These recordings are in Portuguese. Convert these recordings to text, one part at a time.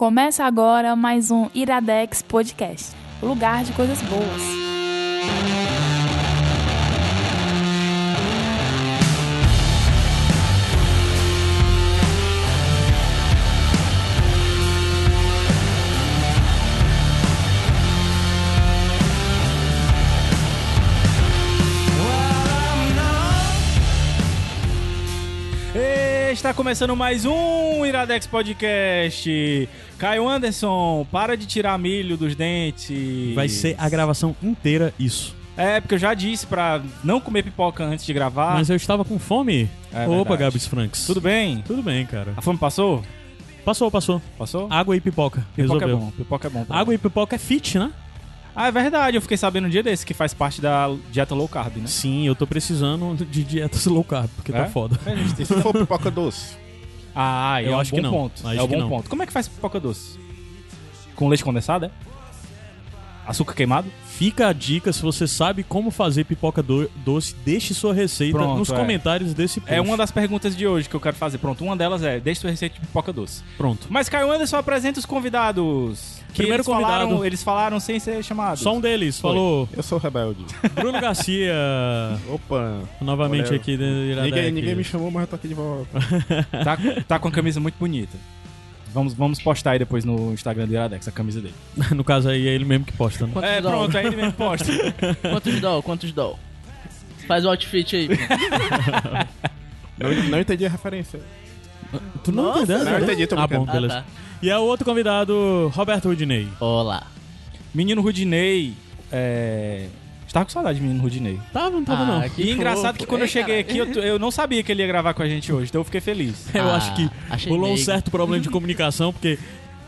Começa agora mais um Iradex Podcast lugar de coisas boas. Está começando mais um Iradex Podcast. Caio Anderson, para de tirar milho dos dentes. Vai ser a gravação inteira isso. É, porque eu já disse pra não comer pipoca antes de gravar. Mas eu estava com fome. É Opa, verdade. Gabs Franks. Tudo bem? Tudo bem, cara. A fome passou? Passou, passou. Passou? Água e pipoca. pipoca Resolveu. é bom. Pipoca é bom. Água e pipoca é fit, né? Ah, é verdade. Eu fiquei sabendo um dia desse que faz parte da dieta low carb, né? Sim, eu tô precisando de dietas low carb, porque É? tá foda. E se for pipoca doce? Ah, Eu é um acho bom que não. ponto. Acho é um que bom não. ponto. Como é que faz pipoca doce? Com leite condensado, é? Açúcar queimado? Fica a dica, se você sabe como fazer pipoca do- doce, deixe sua receita Pronto, nos é. comentários desse post. É uma das perguntas de hoje que eu quero fazer. Pronto, uma delas é: deixe sua receita de pipoca doce. Pronto. Mas Caio Anderson apresenta os convidados. Que Primeiro eles falaram, convidado. eles falaram sem ser chamados. Só um deles falou Eu sou rebelde. Bruno Garcia, Opa. novamente Olha, aqui. Ninguém, ninguém me chamou, mas eu tô aqui de volta. Tá, tá com a camisa muito bonita. Vamos, vamos postar aí depois no Instagram do Iradex a camisa dele. No caso aí, é ele mesmo que posta, né? Quantos É, doll? pronto, aí ele mesmo posta. Quantos doll? Quantos doll? Faz o outfit aí. Não, não entendi a referência. Tu não Nossa, entendeu? não né? entendi, tô Ah, bom, brincando. beleza. Ah, tá. E é o outro convidado, Roberto Rudinei. Olá. Menino Rudinei. É... Estava com saudade de menino Rudinei. Tava, não tava não. Ah, que E engraçado fofo. que quando eu Ei, cheguei cara. aqui, eu, eu não sabia que ele ia gravar com a gente hoje, então eu fiquei feliz. Eu Ah, acho que rolou um certo problema de comunicação, porque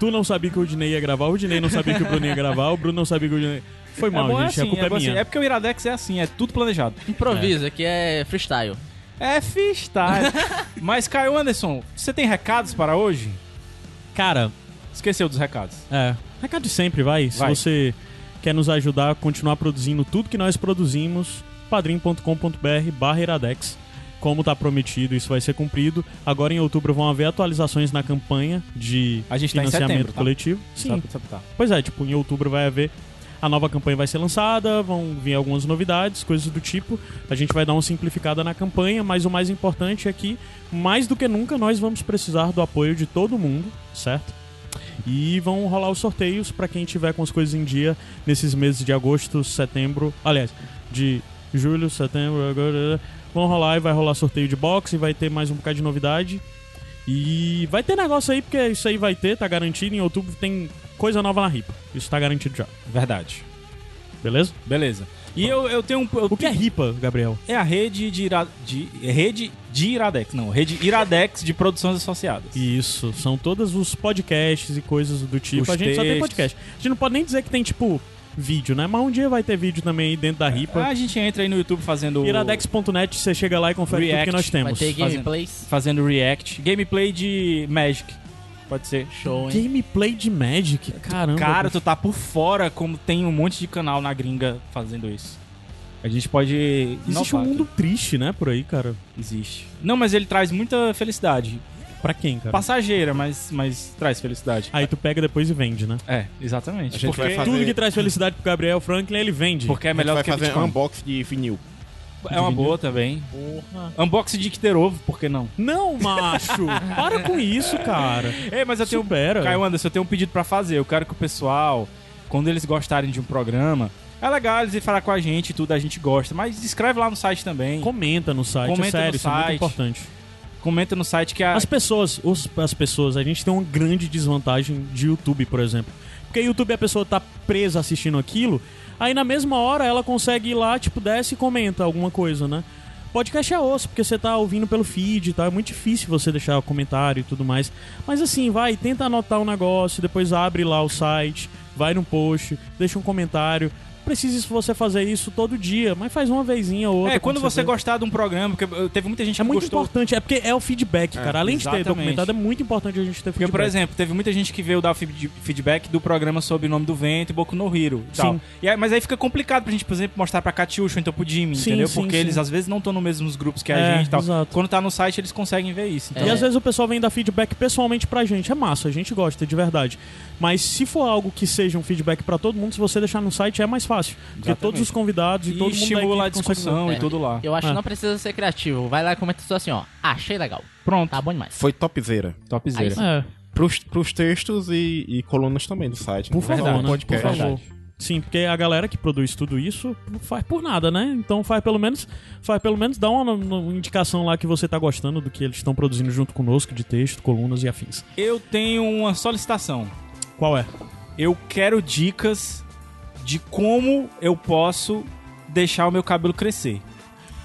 tu não sabia que o Rudinei ia gravar, o Rudinei não sabia que o Bruno ia gravar, o Bruno não sabia que o Rudinei... Foi mal, é bom gente, assim, a culpa é, bom assim. minha. É porque o Iradex é assim, é tudo planejado. Improvisa, que é freestyle. É freestyle. Mas, Caio Anderson, você tem recados para hoje? Cara, Esqueceu dos recados. é, recado de sempre, vai. Se Vai. você quer nos ajudar a continuar produzindo tudo que nós produzimos, padrim.com.br barra iradex. Como tá prometido, isso vai ser cumprido. Agora em outubro vão haver atualizações na campanha de A gente tá financiamento setembro, tá? coletivo. Sim, Sabe, sabe, tá. Pois é, tipo, em outubro vai haver. A nova campanha vai ser lançada, vão vir algumas novidades, coisas do tipo. A gente vai dar uma simplificada na campanha, mas o mais importante é que, mais do que nunca, nós vamos precisar do apoio de todo mundo, certo? E vão rolar os sorteios para quem tiver com as coisas em dia nesses meses de agosto, setembro. Aliás, de julho, setembro. agora- Vão rolar e vai rolar sorteio de boxe, vai ter mais um bocado de novidade. E vai ter negócio aí, porque isso aí vai ter, tá garantido. Em outubro tem coisa nova na RIPA. Isso tá garantido já. Verdade. Beleza? Beleza. E eu, eu tenho um. eu- O que é RIPA, Gabriel? É a rede de, Ira, de rede de Iradex, não, rede Iradex de produções associadas. Isso, são todos os podcasts e coisas do tipo. Os a gente só tem textos. podcast. A gente não pode nem dizer que tem, tipo, vídeo, né? Mas um dia vai ter vídeo também aí dentro da RIPA. Ah, a gente entra aí no YouTube fazendo Iradex.net, você chega lá e confere tudo React. que nós Vai temos. ter Fazendo- gameplays. fazendo react, gameplay de Magic. Pode ser. Show, hein? Gameplay de Magic, caramba. Cara, tu tá por fora como tem um monte de canal na gringa fazendo isso. A gente pode Existe um mundo aqui. triste, né, por aí, cara. existe. Não, mas ele traz muita felicidade. Pra quem, cara? Passageira, mas, mas traz felicidade. Aí tu pega depois e vende, né? É, exatamente. A gente porque vai fazer- Tudo que traz felicidade pro Gabriel Franklin, ele vende. porque é A gente melhor vai do que fazer Bitcoin. unboxing de vinil. É uma boa também. Unboxing de Ovo, por que não? Não, macho! Para com isso, cara. É, mas eu tenho. Supera. Caio Anderson, eu tenho um pedido pra fazer. Eu quero que o pessoal, quando eles gostarem de um programa, é legal eles falar com a gente e tudo, a gente gosta. Mas escreve lá no site também. Comenta no site, Comenta é sério, no isso é muito site. importante. Comenta no site que a. As pessoas, os- as pessoas, a gente tem uma grande desvantagem de YouTube, por exemplo. Porque YouTube a pessoa tá presa assistindo aquilo, aí na mesma hora ela consegue ir lá, tipo, desce e comenta alguma coisa, né? Podcast é osso, porque você tá ouvindo pelo feed tal, é muito difícil você deixar comentário e tudo mais. Mas assim, vai, tenta anotar o negócio, depois abre lá o site, vai no post, deixa um comentário, precisa você fazer isso todo dia, mas faz uma vezinha ou outra. É, quando você vê. gostar de um programa, porque uh, teve muita gente É que muito gostou. importante, é porque é o feedback, cara. Além de ter exatamente. documentado, é muito importante a gente ter Porque, feedback. por exemplo, teve muita gente que veio dar feed- feedback do programa sobre o nome do vento e Boku no Hero e tal. Sim. E aí- mas aí fica complicado pra gente, por exemplo, mostrar pra Katiusha ou então pro Jimmy, Sim, entendeu? sim, Porque eles às vezes não estão nos mesmos grupos que a É, gente e tal. exato. Quando tá no site, eles conseguem ver isso. Então, E às vezes o pessoal vem dar feedback pessoalmente pra gente. É massa, a gente gosta, de verdade. Mas se for algo que seja um feedback pra todo mundo, se você deixar no site é mais fácil. Porque Exatamente. todos os convidados e, e todo mundo estimula a discussão ver. e tudo lá. Eu acho Ah. que não precisa ser criativo. Vai lá e comenta só assim, ó. Achei legal. Pronto, Tá bom demais. Foi topzera. topzera. Aí É, Pros, pros textos e, e colunas também do site. por não só favor, o né? podcast. Por favor. Sim, porque a galera que produz tudo isso não faz por nada, né? Então faz pelo menos, faz pelo menos dá uma, uma indicação lá que você tá gostando do que eles estão produzindo junto conosco de texto, colunas e afins. Eu tenho uma solicitação. Qual é? Eu quero dicas de como eu posso deixar o meu cabelo crescer.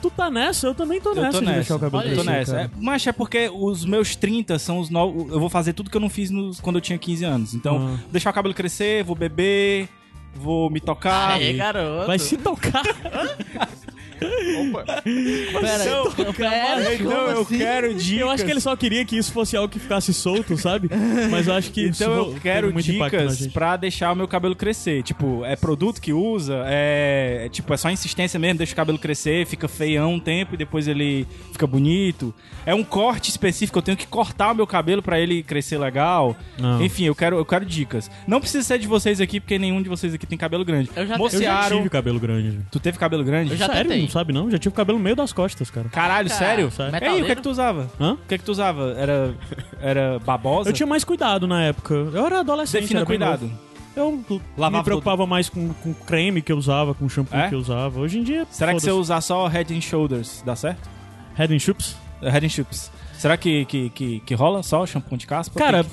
Tu tá nessa? Eu também tô Eu nessa tô de nessa. deixar o cabelo Olha Eu tô crescer, nessa. É, mas é porque os meus 30 são os novos. Eu vou fazer tudo que eu não fiz nos- quando eu tinha 15 anos. Então, Ah. vou deixar o cabelo crescer, vou beber, vou me tocar. Aê, garoto. Vai se tocar. Opa, Pera, Então, pera, então como eu assim? quero dicas. Eu acho que ele só queria que isso fosse algo que ficasse solto, sabe? Mas eu acho que isso Então eu quero dicas pra deixar o meu cabelo crescer. Tipo, é produto que usa, é, é tipo, é só insistência mesmo, deixa o cabelo crescer, fica feião um tempo e depois ele fica bonito. É um corte específico, eu tenho que cortar o meu cabelo pra ele crescer legal. Não. Enfim, eu quero, eu quero dicas. Não precisa ser de vocês aqui, porque nenhum de vocês aqui tem cabelo grande. Eu já- Eu já tive cabelo grande. tu teve cabelo grande? Eu já sério, tentei. Não sabe não? Já tive cabelo no meio das costas, cara. Caralho, sério? Sério. Ei, o que é que tu usava? Hã? O que é que tu usava? Era, era babosa? Eu tinha mais cuidado na época. Eu era adolescente. Defina era bem cuidado. novo. Eu Lavava me preocupava mais com, com creme que eu usava, com shampoo É? que eu usava. Hoje em dia. Será que se eu foda-se. usar só Head and Shoulders, dá certo? Head and Shoulders? Head and Shoulders. Será que, que, que, que rola só shampoo de caspa? Cara,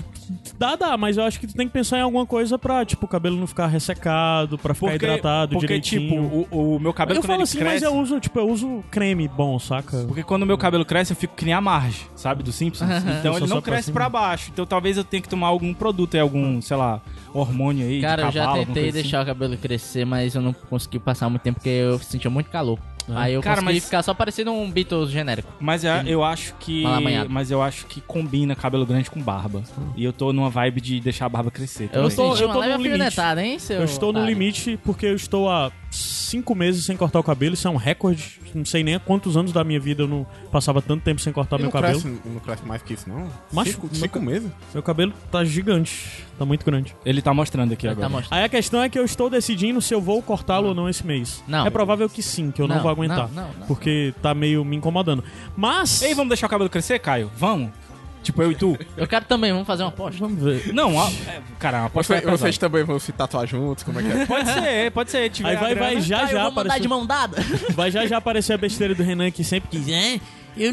dá, dá, mas eu acho que tu tem que pensar em alguma coisa pra, tipo, o cabelo não ficar ressecado, pra ficar hidratado porque direitinho. tipo, o, o meu cabelo eu quando falo ele assim, cresce... mas eu uso, tipo, eu uso creme bom, saca? Porque quando o meu cabelo cresce, eu fico que nem a Marge, sabe, do Simpsons. Então Só ele não pra cresce cima. pra baixo. Então talvez eu tenha que tomar algum produto aí, algum, sei lá, hormônio aí Cara, de eu já cavalo, alguma tentei coisa assim. deixar o cabelo crescer, mas eu não consegui passar muito tempo porque eu sentia muito calor. Ah. Aí eu Cara, consegui mas- ficar só parecendo um Beatles genérico. Mas é- eu acho que. Mas eu acho que combina cabelo grande com barba. E eu tô numa vibe de deixar a barba crescer. Eu, também. tô- senti eu uma tô leve no limite. alfinetada, hein, seu Eu estou no otário? limite porque eu estou há cinco meses sem cortar o cabelo. Isso é um recorde. Não sei nem há quantos anos da minha vida eu não passava tanto tempo sem cortar E meu não, cabelo. cresce, não cresce mais que isso, não? Macho, cinco, meu cinco meses? Meu cabelo tá gigante. Tá muito grande. Ele tá mostrando aqui Ele agora. tá mostrando. Aí a questão é que eu estou decidindo se eu vou cortá-lo ou não esse mês. Não. É provável que sim, que eu não, Não, vou aguentar. não, não, não. porque tá meio me incomodando. Mas. Ei, vamos deixar o cabelo crescer, Caio? Vamos? Tipo, eu e tu? Eu quero também, vamos fazer uma aposta. Vamos ver. Não, a, é, cara, uma aposta Você, vocês também vão se tatuar juntos? Como é que é? Pode ser, pode ser. Tiver Aí vai, vai já Caio, já aparecer. de mão dada. Vai já já aparecer a besteira do Renan que sempre quis. É, eu,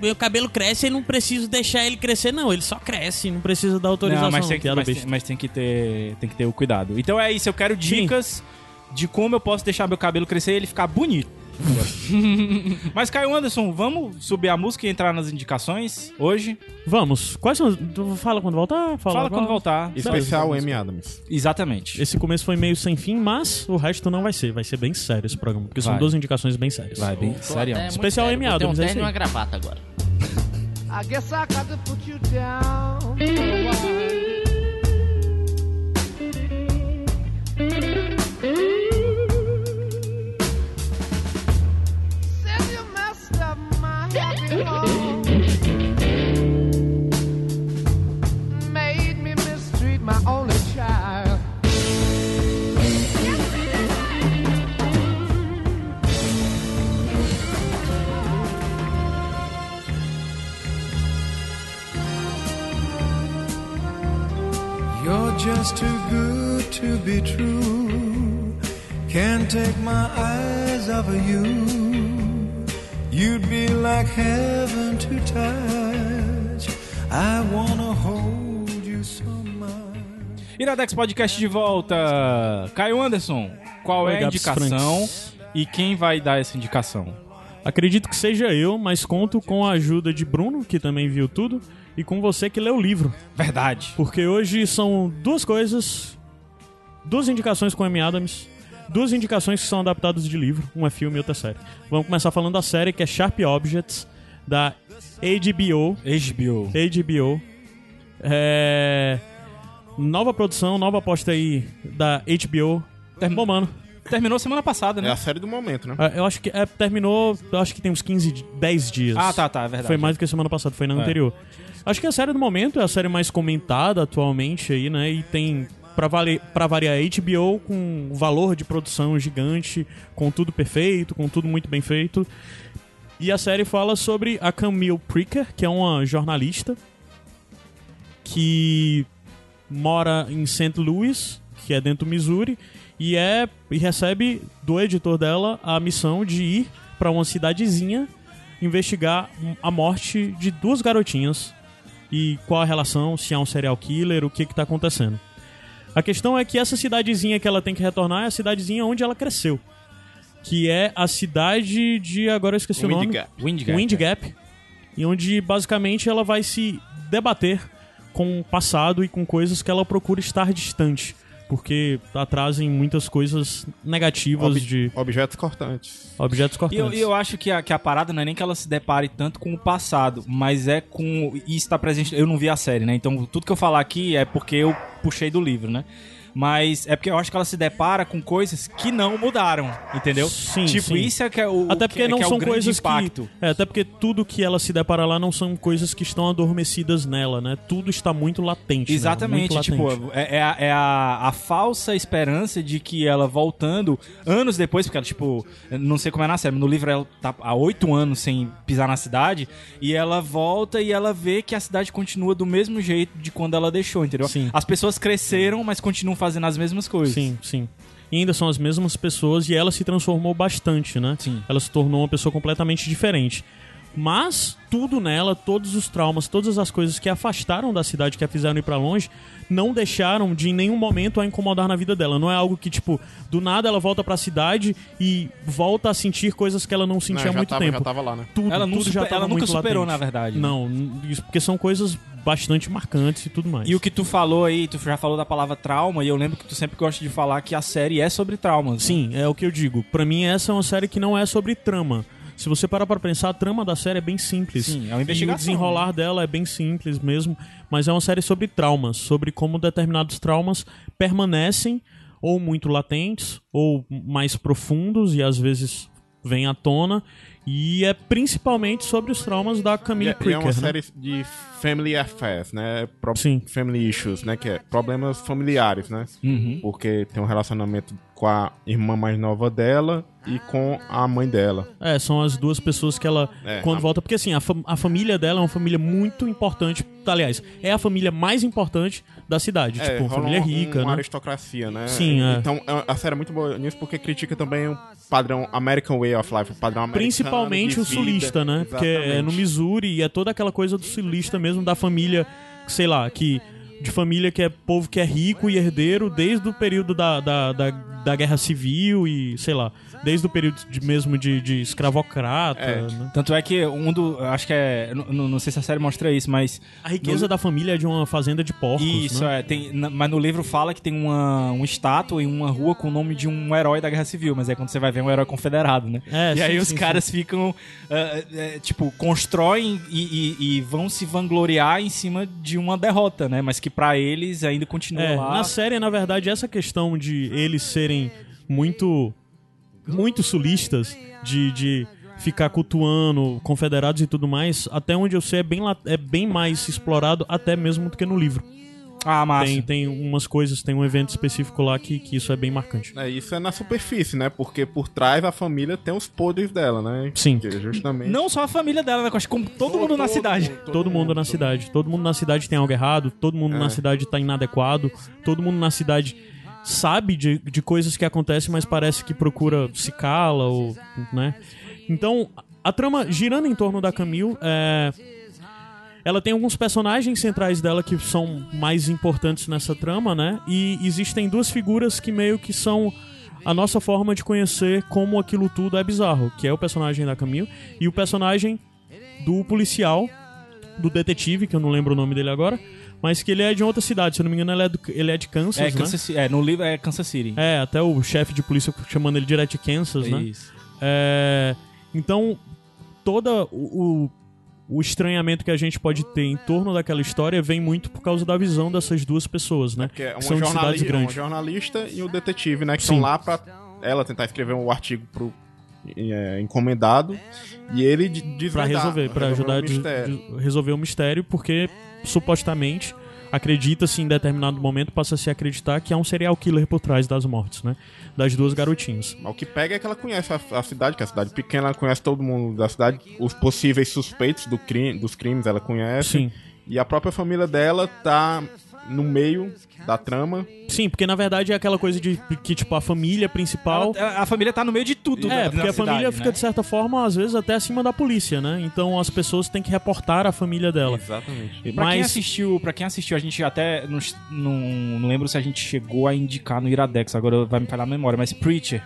meu cabelo cresce e não preciso deixar ele crescer, não. Ele só cresce, não precisa dar autorização. Não, mas tem, que, mas, tem, mas tem que ter, tem que ter o cuidado. Então é isso, eu quero dicas de como eu posso deixar meu cabelo crescer e ele ficar bonito. mas Caio Anderson, vamos subir a música e entrar nas indicações hoje? Vamos. Quais são. tu Fala quando voltar? Fala, Fala quando voltar. Especial Amy Adams. Exatamente. Esse começo foi meio sem fim, mas o resto não vai ser. Vai ser bem sério esse programa. Porque são Vai. duas indicações bem sérias. Vai, bem sério. É Especial sério, ter Adams, um é e uma gravata agora. I guess I got to put you down just too good to be true. Can't take my eyes off of you. You'd be like heaven to touch. I wanna hold you so much. Iradex Podcast de volta. Caio Anderson, qual Oi, é a Gabs indicação Franks. e quem vai dar essa indicação? Acredito que seja eu, mas conto com a ajuda de Bruno, que também viu tudo, e com você que leu o livro. Verdade. Porque hoje são duas coisas, duas indicações com Amy Adams, duas indicações que são adaptadas de livro, um é filme e outra é série. Vamos começar falando da série que é Sharp Objects, da HBO. HBO. HBO. É... Nova produção, nova aposta aí da HBO. Bom, mano, Terminou semana passada, É né? a série do momento, né? é, eu acho que é, terminou, eu acho que tem uns 15, di- 10 dias. Ah, tá, tá, é verdade. Foi mais do que semana passada, foi na É. anterior. Acho que a série do momento é a série mais comentada atualmente aí, né? E tem, pra variar, HBO com valor de produção gigante, com tudo perfeito, com tudo muito bem feito. E a série fala sobre a Camille Pricker, que é uma jornalista que mora em St. Louis, que é dentro do Missouri, e é e recebe do editor dela a missão de ir pra uma cidadezinha investigar a morte de duas garotinhas e qual a relação, se há um serial killer, o que que tá acontecendo. A questão é que essa cidadezinha que ela tem que retornar é a cidadezinha onde ela cresceu, que é a cidade de agora eu esqueci o Wind nome. Gap. Wind Gap. Wind Gap, e onde basicamente ela vai se debater com o passado e com coisas que ela procura estar distante, porque trazem muitas coisas negativas Ob- de Objetos cortantes. objetos E cortantes. eu, e eu acho que a, que a parada não é nem que ela se depare tanto com o passado, mas é com. E está presente. Eu não vi a série, né? Então tudo que eu falar aqui é porque eu puxei do livro, né? Mas é porque eu acho que ela se depara com coisas que não mudaram, entendeu? Sim, tipo, sim. isso é que é o. Até porque que, não que é são coisas impacto. que. É, até porque tudo que ela se depara lá não são coisas que estão adormecidas nela, né? Tudo está muito latente. nela, Exatamente, muito tipo, latente. é, é a, é a- a falsa esperança de que ela voltando, anos depois, porque ela, tipo, não sei como é na série, no livro ela tá há oito anos sem pisar na cidade, e ela volta e ela vê que a cidade continua do mesmo jeito de quando ela deixou, entendeu? Sim. As pessoas cresceram, mas continuam fazendo as mesmas coisas. Sim, sim. E ainda são as mesmas pessoas e ela se transformou bastante, né? Sim. Ela se tornou uma pessoa completamente diferente. Mas tudo nela, todos os traumas, todas as coisas que a afastaram da cidade, que a fizeram ir pra longe, não deixaram de em nenhum momento a incomodar na vida dela. Não é algo que, tipo, do nada ela volta pra cidade e volta a sentir coisas que ela não sentia Não, há muito tava, tempo. Já tava lá, né? Tudo, Ela tudo já super- ela nunca superou, latente. na verdade, né? Não, isso porque são coisas bastante marcantes e tudo mais. E o que tu falou aí, tu já falou da palavra trauma, e eu lembro que tu sempre gosta de falar que a série é sobre traumas. né? Sim, é o que eu digo. Pra mim, essa é uma série que não é sobre trama. Se você parar pra pensar, a trama da série é bem simples. Sim, é uma E o investigação, desenrolar dela é bem simples mesmo. Mas é uma série sobre traumas, sobre como determinados traumas permanecem ou muito latentes, ou mais profundos e às vezes vêm à tona. E é principalmente sobre os traumas da Camille é, e é Pricker, uma né? série de family affairs, né? Pro- Sim. Family issues, né? Que é problemas familiares, né? Uhum. Porque tem um relacionamento com a irmã mais nova dela e com a mãe dela. É, são as duas pessoas que ela. É, quando a- volta. Porque assim, a, fam- a família dela é uma família muito importante. Aliás, é a família mais importante da cidade. É, tipo, uma família uma- rica, uma né? aristocracia, né? Sim, é. Então é- a série é muito boa nisso porque critica também o padrão American Way of Life, o padrão americano Principalmente o vida. sulista, né? Porque é no Exatamente. Missouri e é toda aquela coisa do sulista mesmo, da família, sei lá, que. De família que é povo que é rico e herdeiro desde o período da, da, da, da guerra civil e, sei lá, desde o período de, mesmo de, de escravocrata. É. né? Tanto é que um do. Acho que é. Não, não sei se a série mostra isso, mas. A riqueza da família é de uma fazenda de porcos. Isso, né? é. Tem, mas no livro fala que tem uma, uma estátua em uma rua com o nome de um herói da Guerra Civil, mas é quando você vai ver é um herói confederado, né? É, e sim, aí os sim, caras ficam. é, tipo, constroem e, e- e vão se vangloriar em cima de uma derrota, né? Mas que pra eles ainda continua É, lá. na série, na verdade, essa questão de eles serem muito muito sulistas, de, de ficar cultuando confederados e tudo mais, até onde eu sei é bem, é bem mais explorado até mesmo do que no livro. Ah, massa. Tem, tem umas coisas, tem um evento específico lá que, que isso é bem marcante. É, isso é na superfície, né? Porque por trás a família tem os podres dela, né? Sim. Que justamente. Não só a família dela, né? acho que Como todo mundo na cidade. Todo mundo na cidade. Todo mundo na cidade tem algo errado, todo mundo É. na cidade tá inadequado, todo mundo na cidade sabe de, de coisas que acontecem, mas parece que procura se cala, ou, né? Então, a trama girando em torno da Camille, é... ela tem alguns personagens centrais dela que são mais importantes nessa trama, né? E existem duas figuras que meio que são a nossa forma de conhecer como aquilo tudo é bizarro, que é o personagem da Camille e o personagem do policial, do detetive, que eu não lembro o nome dele agora, mas que ele é de outra cidade, se eu não me engano, ele é, do- ele é de Kansas, É, né? Kansas, é, no livro é Kansas City. É, até o chefe de polícia chamando ele direto de Kansas, né? Isso. É, então, todo o, o, o estranhamento que a gente pode ter em torno daquela história vem muito por causa da visão dessas duas pessoas, né? Que é Que são de cidades uma grandes. jornalista e o detetive, né? Que Sim. estão lá pra ela tentar escrever um artigo pro é, encomendado e ele desvendar, resolver, pra resolver ajudar o a resolver o mistério, porque supostamente acredita-se em determinado momento, passa a se acreditar que há um serial killer por trás das mortes, né? Das duas garotinhas. O que pega é que ela conhece a, a cidade, que é a cidade pequena, ela conhece todo mundo da cidade, os possíveis suspeitos do crime, dos crimes ela conhece. Sim. E a própria família dela tá no meio da trama. Sim, porque na verdade é aquela coisa de que, tipo, a família principal. Ela- a família tá no meio de tudo. É, na- porque na a família cidade, fica, né? de certa forma, às vezes até acima da polícia, né? Então as pessoas têm que reportar a família dela. Exatamente. Pra quem Mas assistiu, para quem assistiu, a gente até não, não, não lembro se a gente chegou a indicar no Iradex, agora vai me falhar a memória, mas Preacher,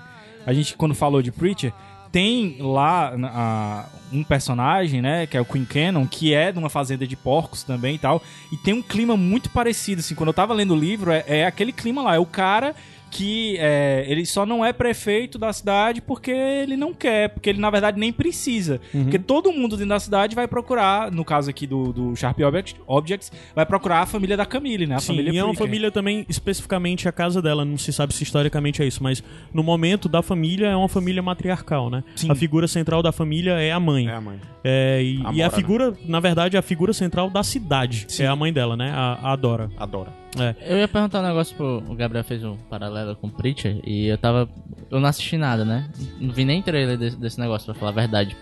a gente quando falou de Preacher, tem lá um personagem, né, que é o Queen Cannon, que é de uma fazenda de porcos também e tal, e tem um clima muito parecido, assim, quando eu tava lendo o livro, é, é aquele clima lá, é o cara que é, ele só não é prefeito da cidade porque ele não quer, porque ele na verdade nem precisa. Uhum. Porque todo mundo dentro da cidade vai procurar, no caso aqui do, do Sharp Object- Objects, vai procurar a família da Camille, né? A Sim, família e é uma família também, especificamente a casa dela, não se sabe se historicamente é isso, mas no momento da família é uma família matriarcal, né? Sim. A figura central da família é a mãe. É a mãe. É, e, A e a Mora, figura, na verdade, a figura central da cidade é a mãe dela, né? A, a Dora. Adora. Eu ia perguntar um negócio pro. O Gabriel fez um paralelo com o Preacher e eu tava. Eu não assisti nada, né? Não vi nem trailer desse, desse negócio, pra falar a verdade.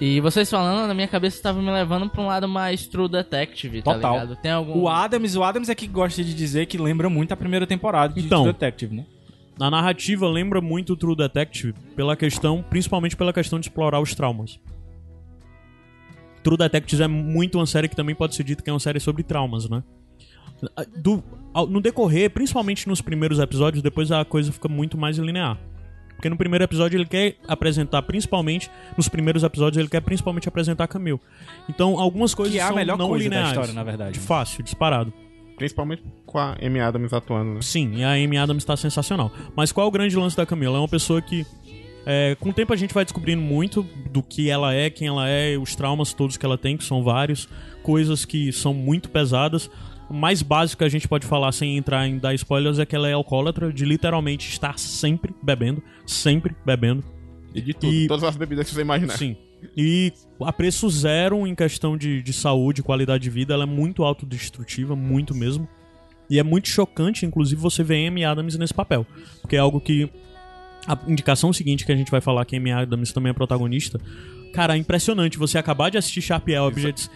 E vocês falando, na minha cabeça tava me levando pra um lado mais True Detective, tá Total. ligado? Tem algum. O Adams, o Adams é que gosta de dizer que lembra muito a primeira temporada de Então. True Detective, né? A narrativa lembra muito o True Detective pela questão, principalmente pela questão de explorar os traumas. True Detective é muito uma série que também pode ser dito que é uma série sobre traumas, né? Do- ao- no decorrer, principalmente nos primeiros episódios, depois a coisa fica muito mais linear. Porque no primeiro episódio ele quer apresentar principalmente, nos primeiros episódios ele quer principalmente apresentar a Camille. Então algumas coisas Que é a são melhor não coisa da lineares. história, na verdade. Fácil, disparado. Principalmente com a Amy Adams atuando, né? Sim, e a Amy Adams tá sensacional. Mas qual é o grande lance da Camila? Ela é uma pessoa que. é, com o tempo a gente vai descobrindo muito do que ela é, quem ela é, os traumas todos que ela tem, que são vários, coisas que são muito pesadas. O mais básico que a gente pode falar sem entrar em dar spoilers é que ela é alcoólatra, de literalmente estar sempre bebendo, sempre bebendo. E de tudo. E- Todas as bebidas que você imaginar. Sim. E a preço zero em questão de, de saúde, qualidade de vida, ela é muito autodestrutiva, muito mesmo. E é muito chocante, inclusive, você ver Amy Adams nesse papel. Porque é algo que. A indicação seguinte que a gente vai falar que Amy Adams também é protagonista. Cara, é impressionante você acabar de assistir Sharp Objects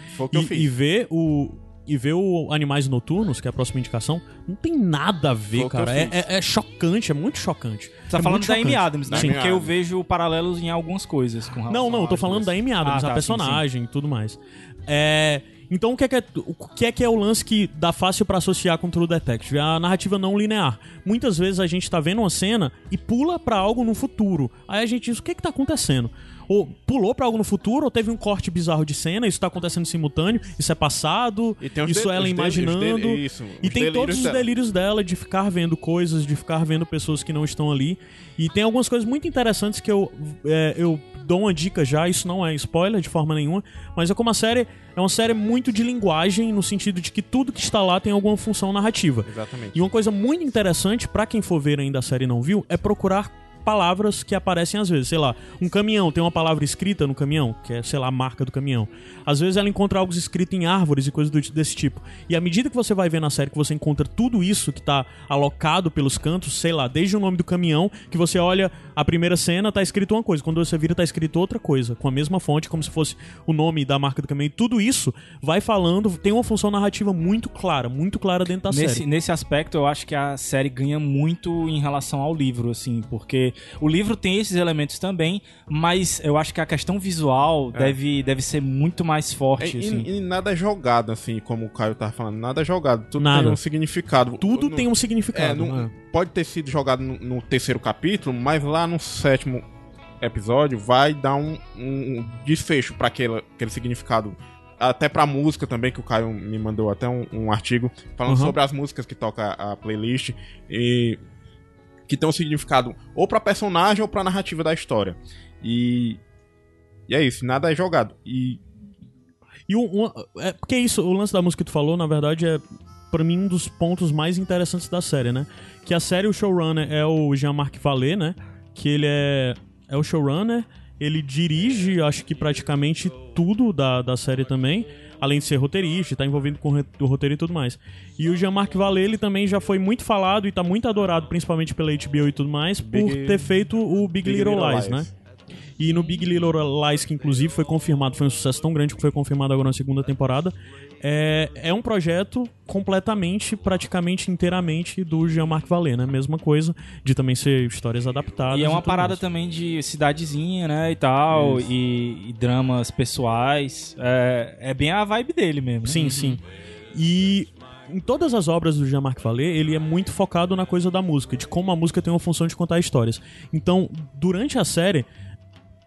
e, e ver o. E ver o Animais Noturnos, que é a próxima indicação, não tem nada a ver, Foi cara. É, é- é chocante, é muito chocante. Você tá É falando da Amy. Adams, né? Amy Porque eu vejo paralelos em algumas coisas com Não, não, eu tô falando duas. da Amy Adams, Ah, a tá, sim, sim. personagem e tudo mais. É, então o que é que é, o que é que é o lance que dá fácil pra associar com True Detective? A narrativa não linear. Muitas vezes a gente tá vendo uma cena e pula pra algo no futuro. Aí a gente diz, o que é que tá acontecendo? Ou pulou pra algo no futuro, ou teve um corte bizarro de cena, isso tá acontecendo simultâneo, isso é passado, E isso ela imaginando. isso, e tem todos os dela. delírios dela de ficar vendo coisas, de ficar vendo pessoas que não estão ali. E tem algumas coisas muito interessantes que eu, é, eu dou uma dica já, isso não é spoiler de forma nenhuma, mas é como a série é uma série muito de linguagem, no sentido de que tudo que está lá tem alguma função narrativa. Exatamente. E uma coisa muito interessante, pra quem for ver ainda a série e não viu, é procurar palavras que aparecem às vezes. Sei lá, um caminhão tem uma palavra escrita no caminhão, que é, sei lá, a marca do caminhão. Às vezes ela encontra algo escrito em árvores e coisas do- desse tipo. E à medida que você vai ver na série que você encontra tudo isso que tá alocado pelos cantos, sei lá, desde o nome do caminhão, que você olha a primeira cena, tá escrito uma coisa. Quando você vira, tá escrito outra coisa, com a mesma fonte, como se fosse o nome da marca do caminhão. E tudo isso vai falando, tem uma função narrativa muito clara, muito clara dentro da Nesse, série. nesse aspecto, eu acho que a série ganha muito em relação ao livro, assim, porque o livro tem esses elementos também, mas eu acho que a questão visual deve, deve ser muito mais É, forte, e, assim. e nada é jogado, assim, como o Caio tava falando. Nada é jogado. Tudo Nada. tem um significado. Tudo No- tem um É, significado. não- né? pode ter sido jogado no, no terceiro capítulo, mas lá no sétimo episódio vai dar um, um desfecho pra aquele, aquele significado até pra música também, que o Caio me mandou até um, um artigo falando Uhum. sobre as músicas que toca a playlist e que tem um significado ou pra personagem ou pra narrativa da história. E, e é isso, nada é jogado. E E um, um- é, porque isso, o lance da música que tu falou, na verdade, é pra mim um dos pontos mais interessantes da série, né? Que a série, o showrunner é o Jean-Marc Vallée, né? Que ele é, é o showrunner, ele dirige, acho que praticamente tudo da, da série também, além de ser roteirista, tá envolvido com o roteiro e tudo mais. E o Jean-Marc Vallée, ele também já foi muito falado e tá muito adorado, principalmente pela HBO e tudo mais, por Big- ter feito o Big, Big Little, Little Lies, Lies. né? E no Big Little Lies, que inclusive foi confirmado, foi um sucesso tão grande que foi confirmado agora na segunda temporada, é, é um projeto completamente, praticamente inteiramente do Jean-Marc Vallée, né? Mesma coisa, de também ser histórias adaptadas. E é uma tudo parada mais. também de cidadezinha, né, e tal, e, e dramas pessoais. É, é bem a vibe dele mesmo. Sim, sim. E em todas as obras do Jean-Marc Vallée, ele é muito focado na coisa da música, de como a música tem uma função de contar histórias. Então, durante a série,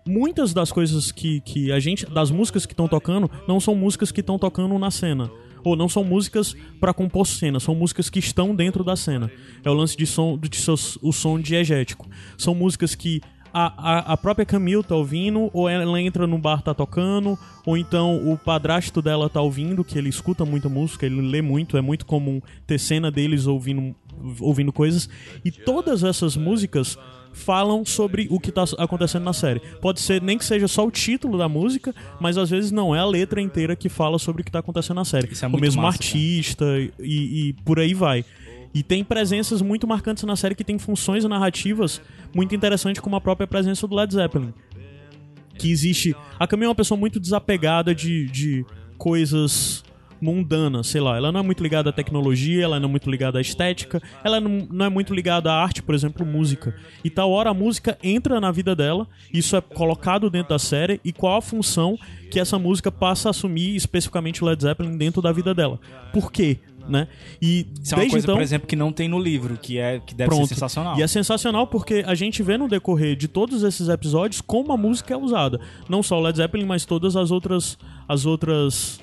muitas das coisas que, que a gente. das músicas que estão tocando, não são músicas que estão tocando na cena. Ou não são músicas pra compor cena, são músicas que estão dentro da cena. É o lance de som, de seus, o som diegético. São músicas que a, a, a própria Camille tá ouvindo, ou ela entra no bar tá tocando, ou então o padrasto dela tá ouvindo, que ele escuta muita música, ele lê muito, é muito comum ter cena deles ouvindo, ouvindo coisas. E todas essas músicas falam sobre o que tá acontecendo na série. Pode ser nem que seja só o título da música, mas às vezes não, é a letra inteira que fala sobre o que tá acontecendo na série. É o mesmo massa, artista e, e por aí vai. E tem presenças muito marcantes na série que tem funções narrativas muito interessantes, como a própria presença do Led Zeppelin. Que existe. A Camille é uma pessoa muito desapegada de, de coisas mundanas, sei lá. Ela não é muito ligada à tecnologia, ela não é muito ligada à estética, ela não, não é muito ligada à arte, por exemplo, música. E tal hora a música entra na vida dela, isso é colocado dentro da série, e qual a função que essa música passa a assumir, especificamente o Led Zeppelin, dentro da vida dela. Por quê? Né? E Isso é uma coisa, então, por exemplo, que não tem no livro, que, é, que deve Pronto. ser sensacional. E é sensacional porque a gente vê no decorrer de todos esses episódios como a música é usada. Não só o Led Zeppelin, mas todas as outras as outras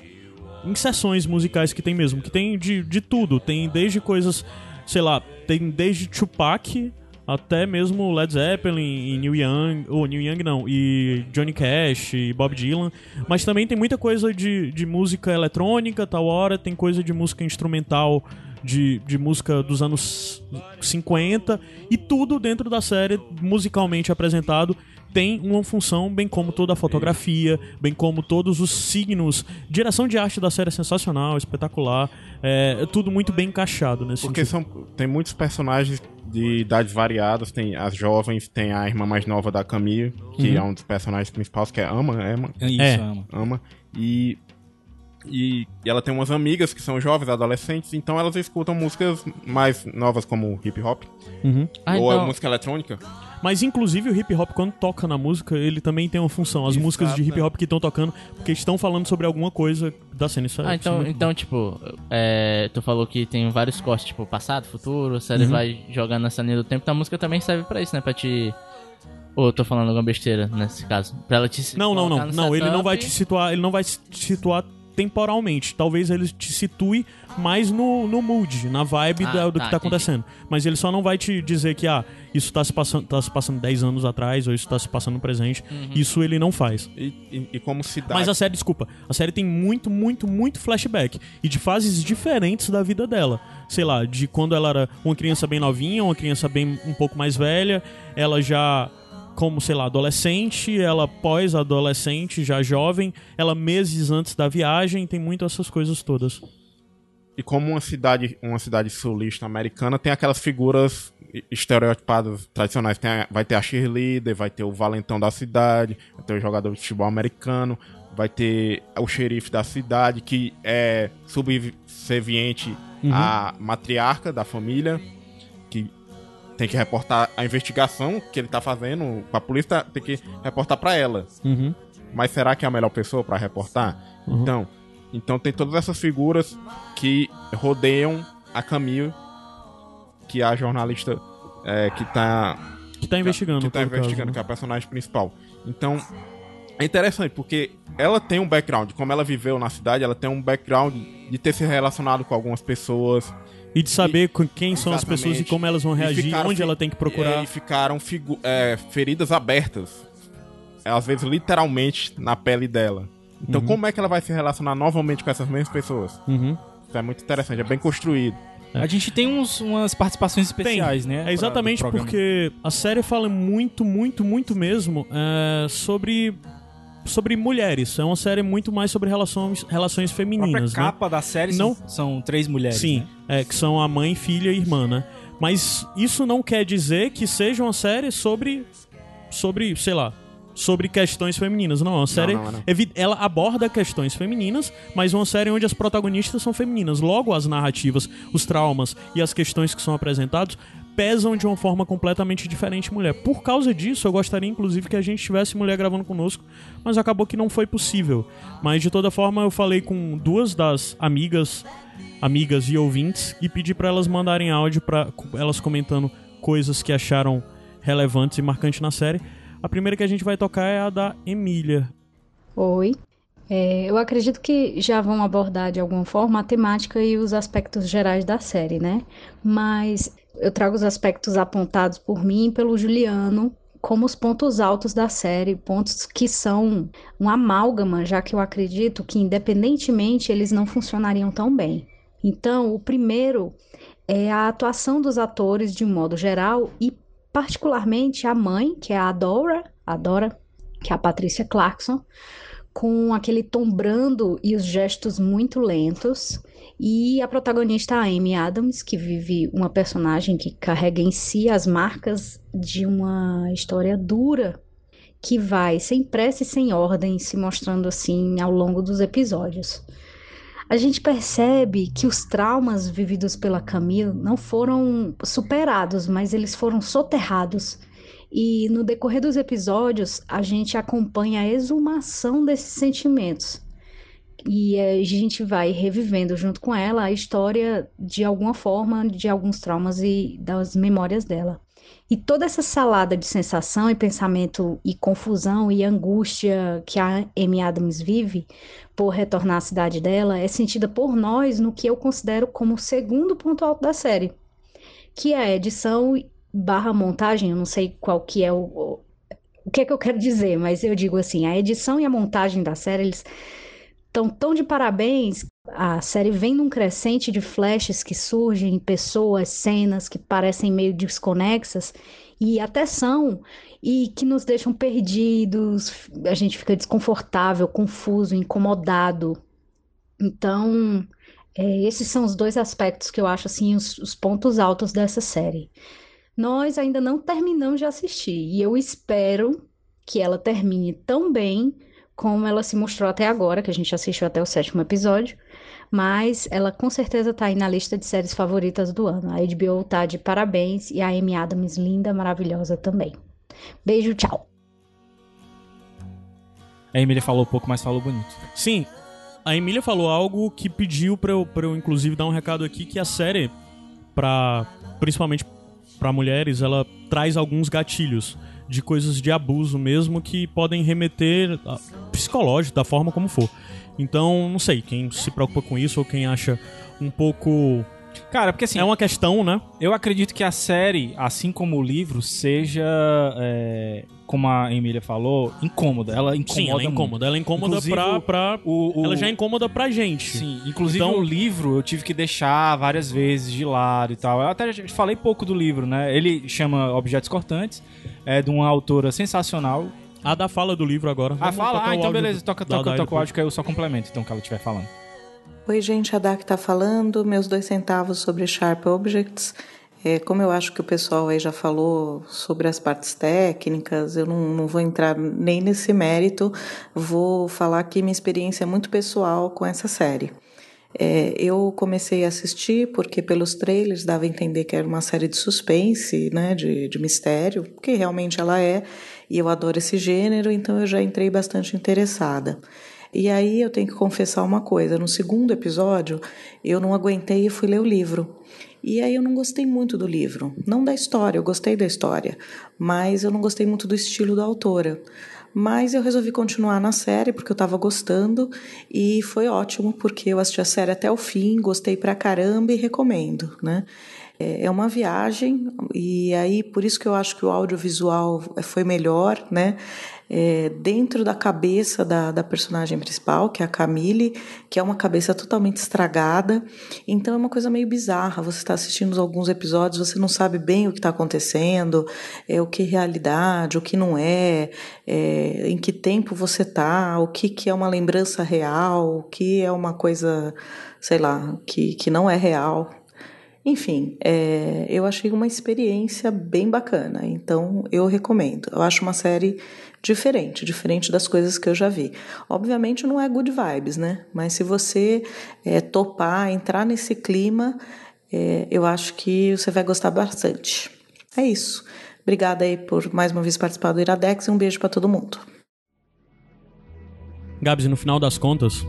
inserções musicais que tem mesmo, que tem de, de tudo, tem desde coisas, sei lá, tem desde Tupac até mesmo Led Zeppelin e Neil Young, ou Neil Young não, e Johnny Cash e Bob Dylan, mas também tem muita coisa de, de música eletrônica, tal hora, tem coisa de música instrumental, de, de música dos anos 50, e tudo dentro da série, musicalmente apresentado, tem uma função, bem como toda a fotografia, bem como todos os signos. Direção de arte da série é sensacional, espetacular, é, é tudo muito bem encaixado nesse Porque sentido. são, tem muitos personagens de idades variadas, tem as jovens, tem a irmã mais nova da Camille, que é um dos personagens principais, que é Ama, é Ama, Isso, É. ama. Ama, e, e, e ela tem umas amigas que são jovens, adolescentes, então elas escutam músicas mais novas como hip hop, Ah, ou então, música eletrônica. Mas inclusive o hip hop, quando toca na música, ele também tem uma função. As Exato. músicas de hip hop que estão tocando, porque estão falando sobre alguma coisa da cena. Isso é- ah, isso é então, então tipo, é, tu falou que tem vários cortes, tipo, passado, futuro, a série vai jogando nessa linha do tempo, então a música também serve pra isso, né? Pra te. Ou eu tô falando alguma besteira nesse caso? Pra ela te Não, não, não. Não, ele não vai te situar, ele não vai te situar temporalmente. Talvez ele te situe mais no, no mood, na vibe Ah, da- do tá, que tá entendi. acontecendo. Mas ele só não vai te dizer que, ah, isso tá se passando, tá se passando 10 anos atrás, ou isso tá se passando no presente. Uhum. Isso ele não faz. E, e, e como cidade. Mas a série, desculpa, a série tem muito, muito, muito flashback. E de fases diferentes da vida dela. Sei lá, de quando ela era uma criança bem novinha, uma criança bem um pouco mais velha, ela já como, sei lá, adolescente, ela pós-adolescente, já jovem, ela meses antes da viagem, tem muito essas coisas todas. E como uma cidade, uma cidade sulista americana tem aquelas figuras estereotipadas tradicionais. Tem a- vai ter a cheerleader, vai ter o valentão da cidade, vai ter o jogador de futebol americano, vai ter o xerife da cidade, que é subserviente à matriarca da família, tem que reportar a investigação que ele tá fazendo. A polícia tem que reportar pra ela. Uhum. Mas será que é a melhor pessoa pra reportar? Então, então tem todas essas figuras que rodeiam a Camille, que é a jornalista é, que tá Que tá investigando. que tá no caso, investigando, né? que é a personagem principal. Então, é interessante, porque ela tem um background, como ela viveu na cidade, ela tem um background de ter se relacionado com algumas pessoas. E de saber com quem são as pessoas e como elas vão E reagir, ficaram onde ela tem que procurar. E ficaram é, feridas abertas. É, Às vezes, literalmente, na pele dela. Então, como é que ela vai se relacionar novamente com essas mesmas pessoas? Uhum. Isso é muito interessante, é bem construído. A gente tem uns, umas participações especiais, Tem. né? É pra- exatamente programa. porque a série fala muito, muito, muito mesmo é, sobre sobre mulheres. É uma série muito mais sobre relações, relações A própria femininas, né? capa da série Não- são, três mulheres. Sim, né? é, que são a mãe, filha e irmã, né? Mas isso não quer dizer que seja uma série sobre, sobre, sei lá, sobre questões femininas. Não, é uma série, não, não. evi- ela aborda questões femininas, mas é uma série onde as protagonistas são femininas. Logo, as narrativas, os traumas e as questões que são apresentados pesam de uma forma completamente diferente mulher. Por causa disso, eu gostaria inclusive que a gente tivesse mulher gravando conosco, mas acabou que não foi possível. Mas de toda forma, eu falei com duas das amigas, amigas e ouvintes e pedi pra elas mandarem áudio para elas comentando coisas que acharam relevantes e marcantes na série. A primeira que a gente vai tocar é a da Emília. Oi. É, eu acredito que já vão abordar de alguma forma a temática e os aspectos gerais da série, né? Mas eu trago os aspectos apontados por mim e pelo Juliano como os pontos altos da série, pontos que são um amálgama, já que eu acredito que independentemente eles não funcionariam tão bem. Então, o primeiro é a atuação dos atores de um modo geral e particularmente a mãe, que é a Dora, a Dora, que é a Patrícia Clarkson, com aquele tom brando e os gestos muito lentos. E a protagonista, Amy Adams, que vive uma personagem que carrega em si as marcas de uma história dura, que vai sem pressa e sem ordem se mostrando assim ao longo dos episódios. A gente percebe que os traumas vividos pela Camille não foram superados, mas eles foram soterrados. E no decorrer dos episódios, a gente acompanha a exumação desses sentimentos. E a gente vai revivendo junto com ela a história de alguma forma, de alguns traumas e das memórias dela. E toda essa salada de sensação e pensamento e confusão e angústia que a Amy Adams vive por retornar à cidade dela é sentida por nós no que eu considero como o segundo ponto alto da série, que é a edição barra montagem, eu não sei qual que é o, o, que é que eu quero dizer, mas eu digo assim, a edição e a montagem da série, eles estão tão de parabéns. A série vem num crescente de flashes que surgem, pessoas, cenas que parecem meio desconexas e até são, e que nos deixam perdidos, a gente fica desconfortável, confuso, incomodado. Então, é, esses são os dois aspectos que eu acho assim os, os pontos altos dessa série. Nós ainda não terminamos de assistir e eu espero que ela termine tão bem como ela se mostrou até agora, que a gente assistiu até o sétimo episódio, mas ela com certeza está aí na lista de séries favoritas do ano. A HBO tá de parabéns e a Amy Adams linda, maravilhosa também. Beijo, tchau. A Emília falou pouco, mas falou bonito. Sim, a Emília falou algo que pediu pra eu, pra eu inclusive dar um recado aqui que a série para principalmente para mulheres, ela traz alguns gatilhos de coisas de abuso mesmo que podem remeter a psicológico da forma como for. Então, não sei, quem se preocupa com isso ou quem acha um pouco Cara, porque assim, é uma questão, né? eu acredito que a série, assim como o livro, seja, é, como a Emília falou, incômoda. Ela incomoda Sim, ela é incômoda. Ela é incômoda Inclusive, pra, pra O, o- ela já é incômoda pra gente. Sim, inclusive Então- o livro eu tive que deixar várias vezes de lado e tal. Eu até falei pouco do livro, né? Ele chama Objetos Cortantes, é de uma autora sensacional. A da fala do livro agora. Ah, Vamos fala? Ah, o então beleza, toca, toca, toca o depois. áudio que aí eu só complemento, então, que ela estiver falando. Oi, gente, a Dak tá falando. Meus dois centavos sobre Sharp Objects. É, como eu acho que o pessoal aí já falou sobre as partes técnicas, eu não, não vou entrar nem nesse mérito. Vou falar que minha experiência é muito pessoal com essa série. É, eu comecei a assistir porque pelos trailers dava a entender que era uma série de suspense, né, de, de mistério, que realmente ela é, e eu adoro esse gênero, então eu já entrei bastante interessada. E aí eu tenho que confessar uma coisa: no segundo episódio, eu não aguentei e fui ler o livro. E aí eu não gostei muito do livro. Não da história, eu gostei da história, mas eu não gostei muito do estilo da autora. Mas eu resolvi continuar na série porque eu tava gostando e foi ótimo porque eu assisti a série até o fim, gostei pra caramba e recomendo, né? É é uma viagem e aí por isso que eu acho que o audiovisual foi melhor, né? É, dentro da cabeça da, da personagem principal, que é a Camille, que é uma cabeça totalmente estragada. Então é uma coisa meio bizarra. Você está assistindo alguns episódios, você não sabe bem o que está acontecendo, é, o que é realidade, o que não é, é, em que tempo você tá, o que, que é uma lembrança real, o que é uma coisa, sei lá, que, que não é real. Enfim, é, eu achei uma experiência bem bacana, então eu recomendo. Eu acho uma série diferente, diferente das coisas que eu já vi. Obviamente não é good vibes, né? Mas se você é, topar, entrar nesse clima, é, eu acho que você vai gostar bastante. É isso. Obrigada aí por mais uma vez participar do Iradex e um beijo para todo mundo. Gabs, no final das contas,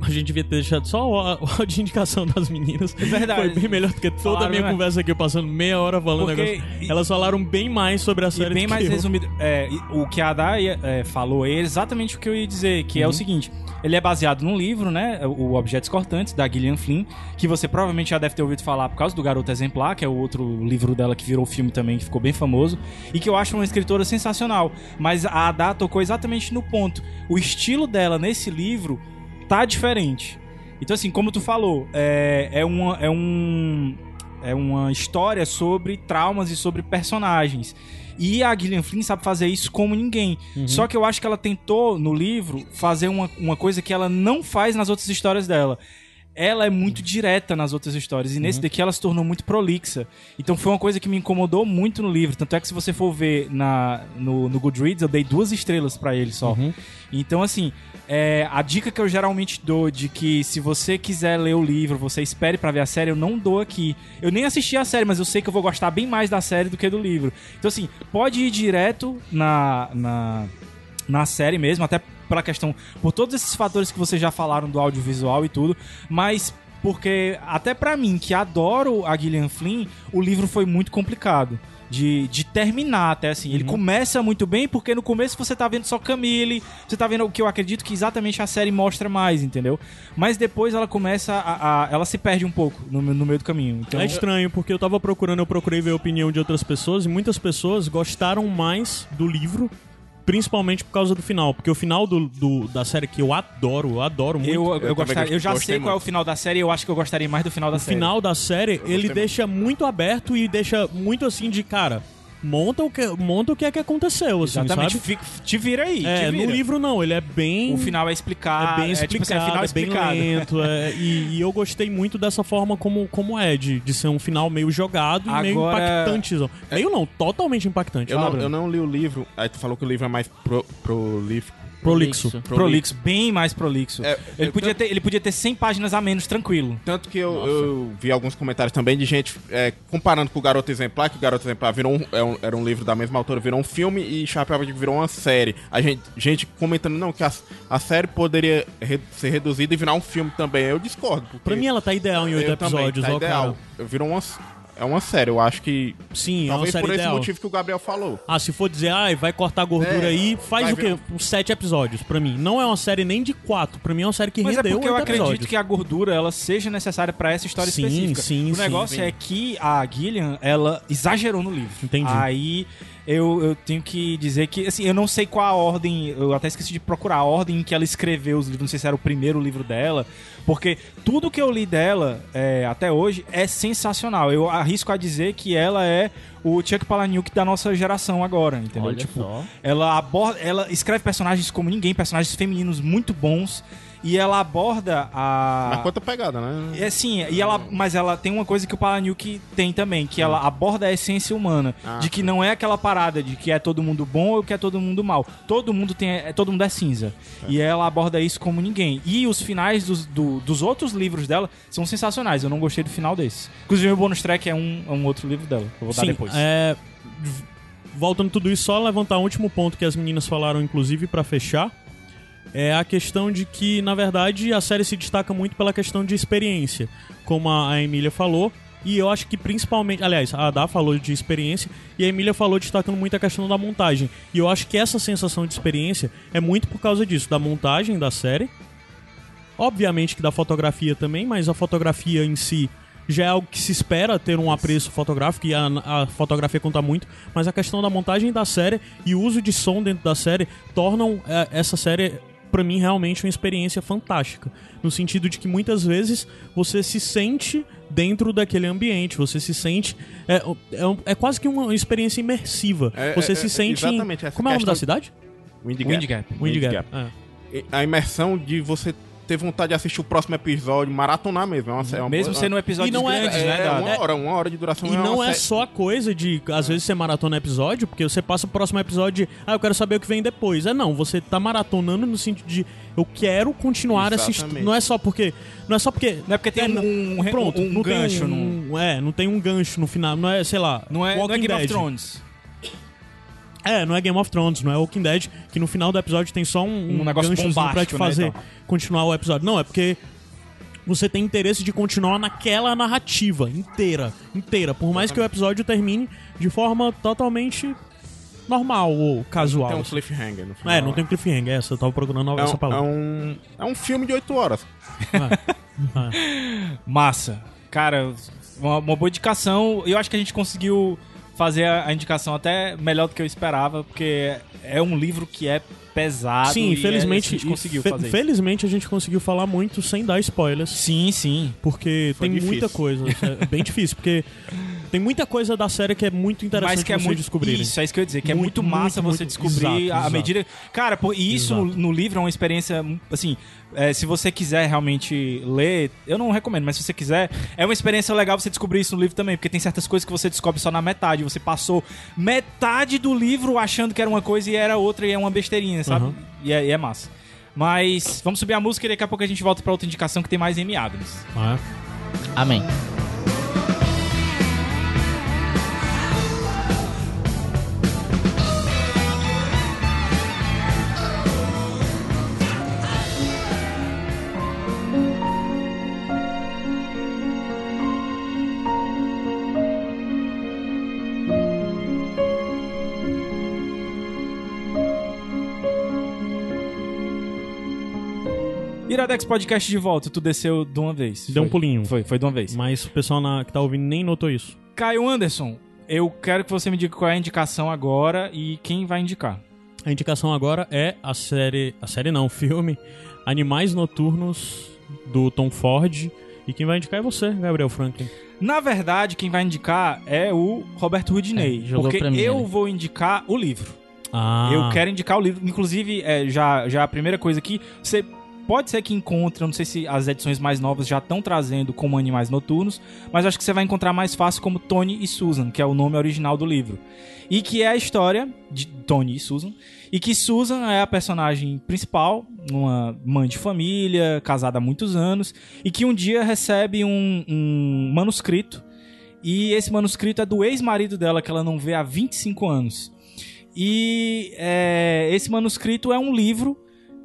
a gente devia ter deixado só o áudio de indicação das meninas. É verdade. Foi bem melhor do que toda a Falaram, minha né? conversa aqui, eu passando meia hora falando Porque- negócio. e- Elas falaram bem mais sobre a E série bem do mais eu. resumido. É, e o que a Dai é, falou é exatamente o que eu ia dizer, que é Uhum. o seguinte: ele é baseado num livro, né? O Objetos Cortantes, da Gillian Flynn, que você provavelmente já deve ter ouvido falar por causa do Garoto Exemplar, que é o outro livro dela que virou filme também, que ficou bem famoso, e que eu acho uma escritora sensacional. Mas a Ada tocou exatamente no ponto. O estilo dela nesse livro tá diferente. Então, assim, como tu falou, é, é, uma, é, um, é uma história sobre traumas e sobre personagens. E a Gillian Flynn sabe fazer isso como ninguém. Só que eu acho que ela tentou, no livro, fazer uma, uma coisa que ela não faz nas outras histórias dela. Ela é muito direta nas outras histórias. E nesse daqui ela se tornou muito prolixa. Então foi uma coisa que me incomodou muito no livro. Tanto é que se você for ver na, no, no Goodreads, eu dei duas estrelas pra ele só. Então, assim, é, a dica que eu geralmente dou de que se você quiser ler o livro, você espere pra ver a série, eu não dou aqui. Eu nem assisti a série, mas eu sei que eu vou gostar bem mais da série do que do livro. Então, assim, pode ir direto na, na, na série mesmo, até pela questão, por todos esses fatores que vocês já falaram do audiovisual e tudo, mas porque até pra mim, que adoro a Gillian Flynn, o livro foi muito complicado. De, de terminar até assim. Ele começa muito bem, porque no começo você tá vendo só Camille, você tá vendo o que eu acredito que exatamente a série mostra mais, entendeu? Mas depois ela começa a. a- ela se perde um pouco no, no meio do caminho. Então, É estranho, porque eu tava procurando, eu procurei ver a opinião de outras pessoas e muitas pessoas gostaram mais do livro, principalmente por causa do final. Porque o final do, do- da série que eu adoro, eu adoro muito. eu, eu, Eu gostaria- eu já sei qual é o muito. final da série, eu acho que eu gostaria mais do final da o série. final da série, ele deixa muito aberto e deixa muito assim de cara. Monta o que, monta o que é que aconteceu, assim, Exatamente. sabe? Fica- te vira aí. É, te no vira. livro não, ele é bem. O final é explicado. é bem tipo assim, explicado, final é bem explicado. lento. é, e, e eu gostei muito dessa forma como, como é, de, de ser um final meio jogado e meio Agora- impactante. Meio não, totalmente impactante. Eu não, eu não li o livro, aí tu falou que o livro é mais pro, prolífico. Prolixo. Prolixo, bem mais prolixo. É, ele, eu- podia eu- ter, ele podia ter 100 páginas a menos, tranquilo. Tanto que eu, eu vi alguns comentários também de gente é, comparando com o Garoto Exemplar, que o Garoto Exemplar virou um, é um- era um livro da mesma autora, virou um filme e Chapéu virou uma série. A gente, gente comentando, não, que a, a série poderia re- ser reduzida e virar um filme também. Eu discordo. Porque Pra mim ela tá ideal em oito eu também, episódios, tá ó, ideal. cara. Virou uma, é uma série, eu acho que... Sim, é uma talvez série por esse ideal. motivo que o Gabriel falou. Ah, se for dizer, ai, vai cortar gordura É, aí, faz o quê? virar- Uns sete episódios, pra mim. Não é uma série nem de quatro, pra mim é uma série que Mas é rendeu porque eu acredito episódios. que a gordura ela seja necessária pra essa história Sim, específica. sim, o sim, negócio sim. é que a Gillian, ela exagerou no livro. Entendi. Aí eu, eu tenho que dizer que, assim, eu não sei qual a ordem, eu até esqueci de procurar a ordem em que ela escreveu os livros, não sei se era o primeiro livro dela, porque tudo que eu li dela é, até hoje é sensacional. Eu arrisco a dizer que ela é o Chuck Palahniuk da nossa geração agora, entendeu? Olha tipo, só. ela aborda, ela escreve personagens como ninguém, personagens femininos muito bons. E ela aborda a. Mas quanta pegada, né? É sim, e ela, mas ela tem uma coisa que o Palahniuk tem também, que ela aborda a essência humana, Ah, de que não é aquela parada de que é todo mundo bom ou que é todo mundo mal. Todo mundo tem, é, todo mundo é cinza. E ela aborda isso como ninguém. E os finais dos, do- dos outros livros dela são sensacionais. Eu não gostei do final desse. Inclusive o bônus track é um, é um outro livro dela. Eu vou dar Sim, depois. é, voltando tudo isso, só levantar um último ponto que as meninas falaram, inclusive, pra fechar. É a questão de que, na verdade, a série se destaca muito pela questão de experiência. Como a Emília falou, E eu acho que principalmente, aliás, a Adá falou de experiência e a Emília falou destacando muito a questão da montagem. E eu acho que essa sensação de experiência é muito por causa disso, da montagem da série. Obviamente que da fotografia também, mas a fotografia em si já é algo que se espera ter um apreço fotográfico e a, a fotografia conta muito, mas a questão da montagem da série e o uso de som dentro da série tornam é, essa série pra mim realmente uma experiência fantástica, no sentido de que muitas vezes você se sente dentro daquele ambiente, você se sente é, é, é quase que uma experiência imersiva. É, você é, se é, sente em- exatamente, essa Como é o nome da cidade? Wind Wind Gap. Wind Wind Gap. Gap. É. E A imersão de você ter vontade de assistir o próximo episódio, maratonar mesmo. É uma, é uma, Mesmo sendo um episódio não é- grande, é, né? é da- uma hora, uma hora de duração. E não uma é só a coisa de, às vezes, você maratona episódio, porque você passa pro próximo episódio de, ah, eu quero saber o que vem depois. É não, você tá maratonando no sentido de, eu quero continuar assistindo. Não é só porque. Não é só porque. Não é porque tem um, um, Pronto, um não gancho. um, É, não tem um gancho no final. Não é, sei lá. Não é, não é Game of Dead. Thrones. É, não é Game of Thrones, não é Walking Dead, que no final do episódio tem só um, Um negócio ganchozinho pra bombástico, te né, fazer e tal. continuar o episódio. Não, é porque você tem interesse de continuar naquela narrativa inteira, inteira, por mais que o episódio termine de forma totalmente normal ou casual. Tem um assim. cliffhanger no final. É, não tem cliffhanger, essa, eu tava procurando É essa um, é, palavra. um, é um filme de 8 horas. É. Massa. Cara, uma, uma boa indicação. Eu acho que a gente conseguiu fazer a, indicação até melhor do que eu esperava, porque é um livro que é pesado. Sim, e infelizmente, é, a gente conseguiu fe- fazer. isso. felizmente a gente conseguiu falar muito sem dar spoilers. Sim, sim. Porque Foi tem difícil. muita coisa. É bem difícil, porque tem muita coisa da série que é muito interessante Mas que é vocês muito descobrirem. Isso, é isso que eu ia dizer, que é Muito, muito massa muito, você muito. descobrir Exato, à exato. medida. Cara, pô, e isso no, Exato. no livro é uma experiência, assim, é, se você quiser realmente ler, eu não recomendo, mas se você quiser, é uma experiência legal você descobrir isso no livro também, porque tem certas coisas que você descobre só na metade. Você passou metade do livro achando que era uma coisa e era outra e é uma besteirinha, sabe? Uhum. E, é, e é massa. Mas vamos subir a música e daqui a pouco a gente volta pra outra indicação que tem mais Amy Adams. Ah, Amém. Iradex Podcast de volta, tu desceu de uma vez. Deu um Foi. pulinho. Foi, foi de uma vez. Mas o pessoal na- que tá ouvindo nem notou isso. Caio Anderson, eu quero que você me diga qual é a indicação agora e quem vai indicar. A indicação agora é a série. A série não, o filme Animais Noturnos do Tom Ford. E quem vai indicar é você, Gabriel Franklin. Na verdade, quem vai indicar é o Roberto Rudinei. É, porque eu vou indicar o livro. Ah, Eu quero indicar o livro. Inclusive, é, já, já a primeira coisa aqui, você pode ser que encontre, não sei se as edições mais novas já estão trazendo como Animais Noturnos, mas acho que você vai encontrar mais fácil como Tony e Susan, que é o nome original do livro. E que é a história de Tony e Susan, e que Susan é a personagem principal, uma mãe de família, casada há muitos anos, e que um dia recebe um, um manuscrito, e esse manuscrito é do ex-marido dela, que ela não vê há 25 anos. E é, esse manuscrito é um livro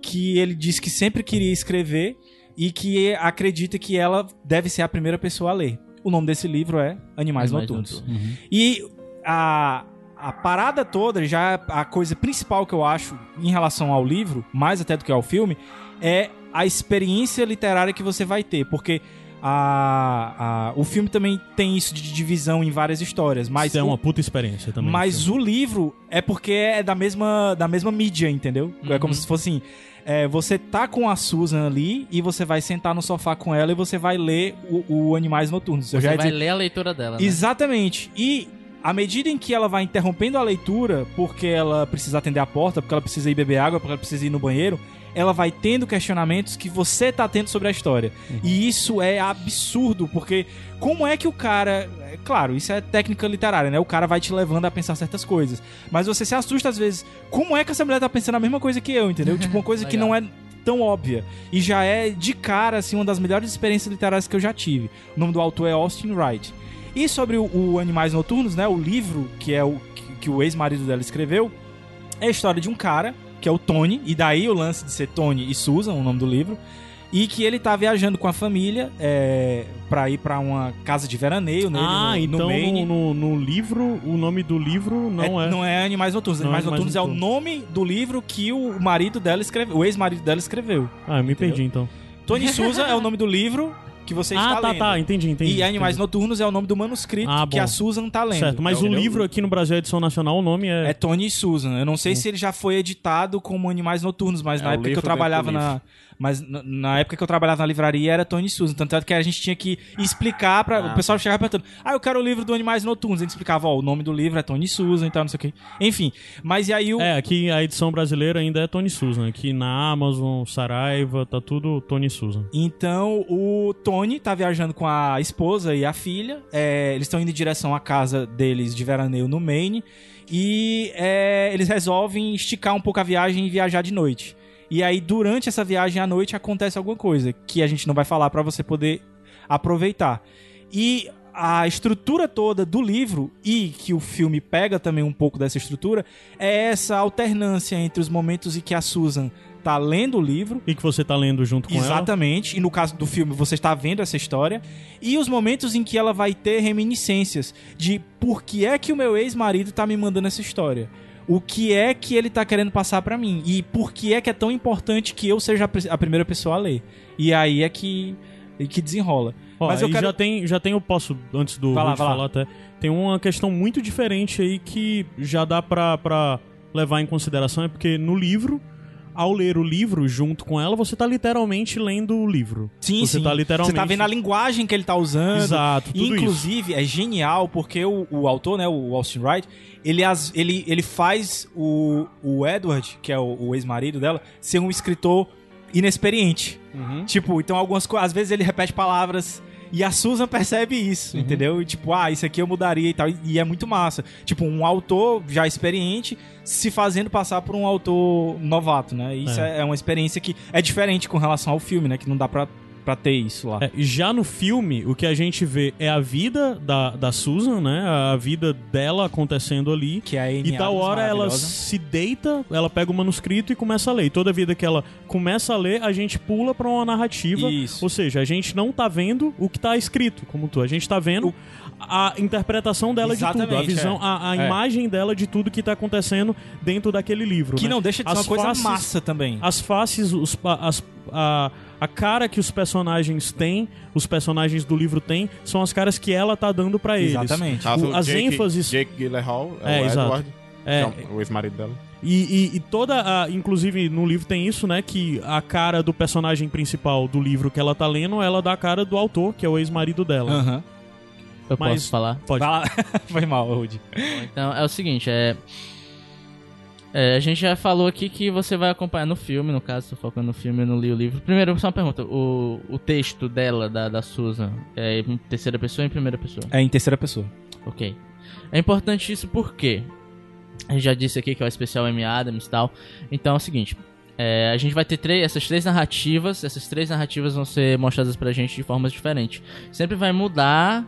que ele diz que sempre queria escrever e que acredita que ela deve ser a primeira pessoa a ler. O nome desse livro é Animais, Animais Noturnos. Noturnos. E a, a parada toda, já a coisa principal que eu acho em relação ao livro, mais até do que ao filme, é a experiência literária que você vai ter. Porque a, a- o filme também tem isso de divisão em várias histórias. Mas Isso é uma puta experiência também. mas o livro é porque é da mesma, da mesma mídia, entendeu? É como se fosse assim. É, você tá com a Susan ali e você vai sentar no sofá com ela e você vai ler o, o Animais Noturnos. Você vai dizer- ler a leitura dela, né? Exatamente. E à medida em que ela vai interrompendo a leitura, porque ela precisa atender a porta, porque ela precisa ir beber água, porque ela precisa ir no banheiro, ela vai tendo questionamentos que você tá tendo sobre a história. E isso é absurdo, porque como é que o cara. é Claro, isso é técnica literária, né? O cara vai te levando a pensar certas coisas. Mas você se assusta às vezes. Como é que essa mulher tá pensando a mesma coisa que eu, entendeu? Tipo, uma coisa que não é tão óbvia. E já é, de cara, assim, uma das melhores experiências literárias que eu já tive. O nome do autor é Austin Wright. E sobre o, o Animais Noturnos, né? O livro que é o que, que o ex-marido dela escreveu é a história de um cara que é o Tony, e daí o lance de ser Tony e Susan, o nome do livro, E que ele tá viajando com a família é, pra ir pra uma casa de veraneio nele ah, no, então no Maine. no, no livro, o nome do livro não é. Não é Animais Noturnos. Não é Animais Animais Noturnos é o nome do livro que o marido dela escreveu, o ex-marido dela escreveu. Ah, eu me Entendeu? perdi então. Tony Souza é o nome do livro que você ah, está tá, lendo. tá, entendi, entendi. E Animais entendi. Noturnos é o nome do manuscrito Ah, que a Susan tá lendo. Certo, mas o Entendeu? livro aqui no Brasil, a edição nacional, o nome é. É Tony e Susan. Eu não sei se ele já foi editado como Animais Noturnos, mas É na o época que eu livro trabalhava na. Mas na, época que eu trabalhava na livraria era Tony Susan. Tanto é que a gente tinha que explicar para Ah. O pessoal chegava perguntando: Ah, eu quero o livro do Animais Noturnos. A gente explicava, ó, o nome do livro é Tony Susan e tal, não sei o quê. Enfim. Mas e aí o. É, aqui a edição brasileira ainda é Tony Susan. Aqui na Amazon, Saraiva, tá tudo Tony Susan. Então o Tony tá viajando com a esposa e a filha. É, eles estão indo em direção à casa deles de veraneio no Maine. E é, eles resolvem esticar um pouco a viagem e viajar de noite. E aí, durante essa viagem à noite, acontece alguma coisa que a gente não vai falar pra você poder aproveitar. E a estrutura toda do livro, e que o filme pega também um pouco dessa estrutura, é essa alternância entre os momentos em que a Susan tá lendo o livro E que você tá lendo junto com ela. Exatamente. E no caso do filme, você está vendo essa história. E os momentos em que ela vai ter reminiscências de por que é que o meu ex-marido tá me mandando essa história. O que é que ele tá querendo passar pra mim. E por que é que é tão importante que eu seja a pri- a primeira pessoa a ler. E aí é que, e que desenrola. Ó, Mas eu quero... já tem, já tem, eu posso, antes do Vai lá, vai lá. falar até, tem uma questão muito diferente aí que já dá pra, pra levar em consideração, é porque no livro, ao ler o livro junto com ela, você tá literalmente lendo o livro. Sim, você sim. tá literalmente... Você tá vendo a linguagem que ele tá usando. Exato, tudo isso. Inclusive, é genial porque o, o autor, né, o Austin Wright, ele, as- ele, ele faz o, o Edward, que é o, o ex-marido dela, ser um escritor inexperiente. Uhum. Tipo, então algumas coisas, às vezes ele repete palavras e a Susan percebe isso, entendeu? E tipo, ah, isso aqui eu mudaria e tal. E, é muito massa. Tipo, um autor já experiente se fazendo passar por um autor novato, né? Isso é. É. é uma experiência que é diferente com relação ao filme, né? Que não dá pra, pra ter isso lá. É, já no filme, o que a gente vê é a vida da, da Susan, né? A vida dela acontecendo ali. Que é E tal hora ela se deita, ela pega o manuscrito e começa a ler. E toda vida que ela começa a ler, a gente pula pra uma narrativa. Isso. Ou seja, a gente não tá vendo o que tá escrito, como tu. A gente tá vendo a interpretação dela de tudo, a Exatamente, visão, é. a, a É. imagem dela de tudo que tá acontecendo dentro daquele livro. Que né? não deixa de ser As uma coisa faces- massa também. As faces, os, as, a, a cara que os personagens têm, os personagens do livro têm, são as caras que ela tá dando pra eles. Exatamente. Caso O- as Jake, ênfases- Jake Gyllenhaal é, É, o exato. Edward, É, que é o ex-marido dela. E, e- e toda a. Inclusive no livro tem isso, né? Que a cara do personagem principal do livro que ela tá lendo, ela dá a cara do autor, que é o ex-marido dela. Aham. Eu Mas- posso falar? Pode. Lá. Foi mal, Rudy. Então é o seguinte, é... é, A gente já falou aqui que você vai acompanhar no filme, no caso, tô focando no filme, eu não li o livro. Primeiro, só uma pergunta: o, o texto dela, da, da Susan, é em terceira pessoa ou em primeira pessoa? É em terceira pessoa. Ok. É importante isso porque a gente já disse aqui que é o especial Amy Adams e tal. Então é o seguinte. é, a gente vai ter três, essas três narrativas. Essas três narrativas vão ser mostradas pra gente de formas diferentes. Sempre vai mudar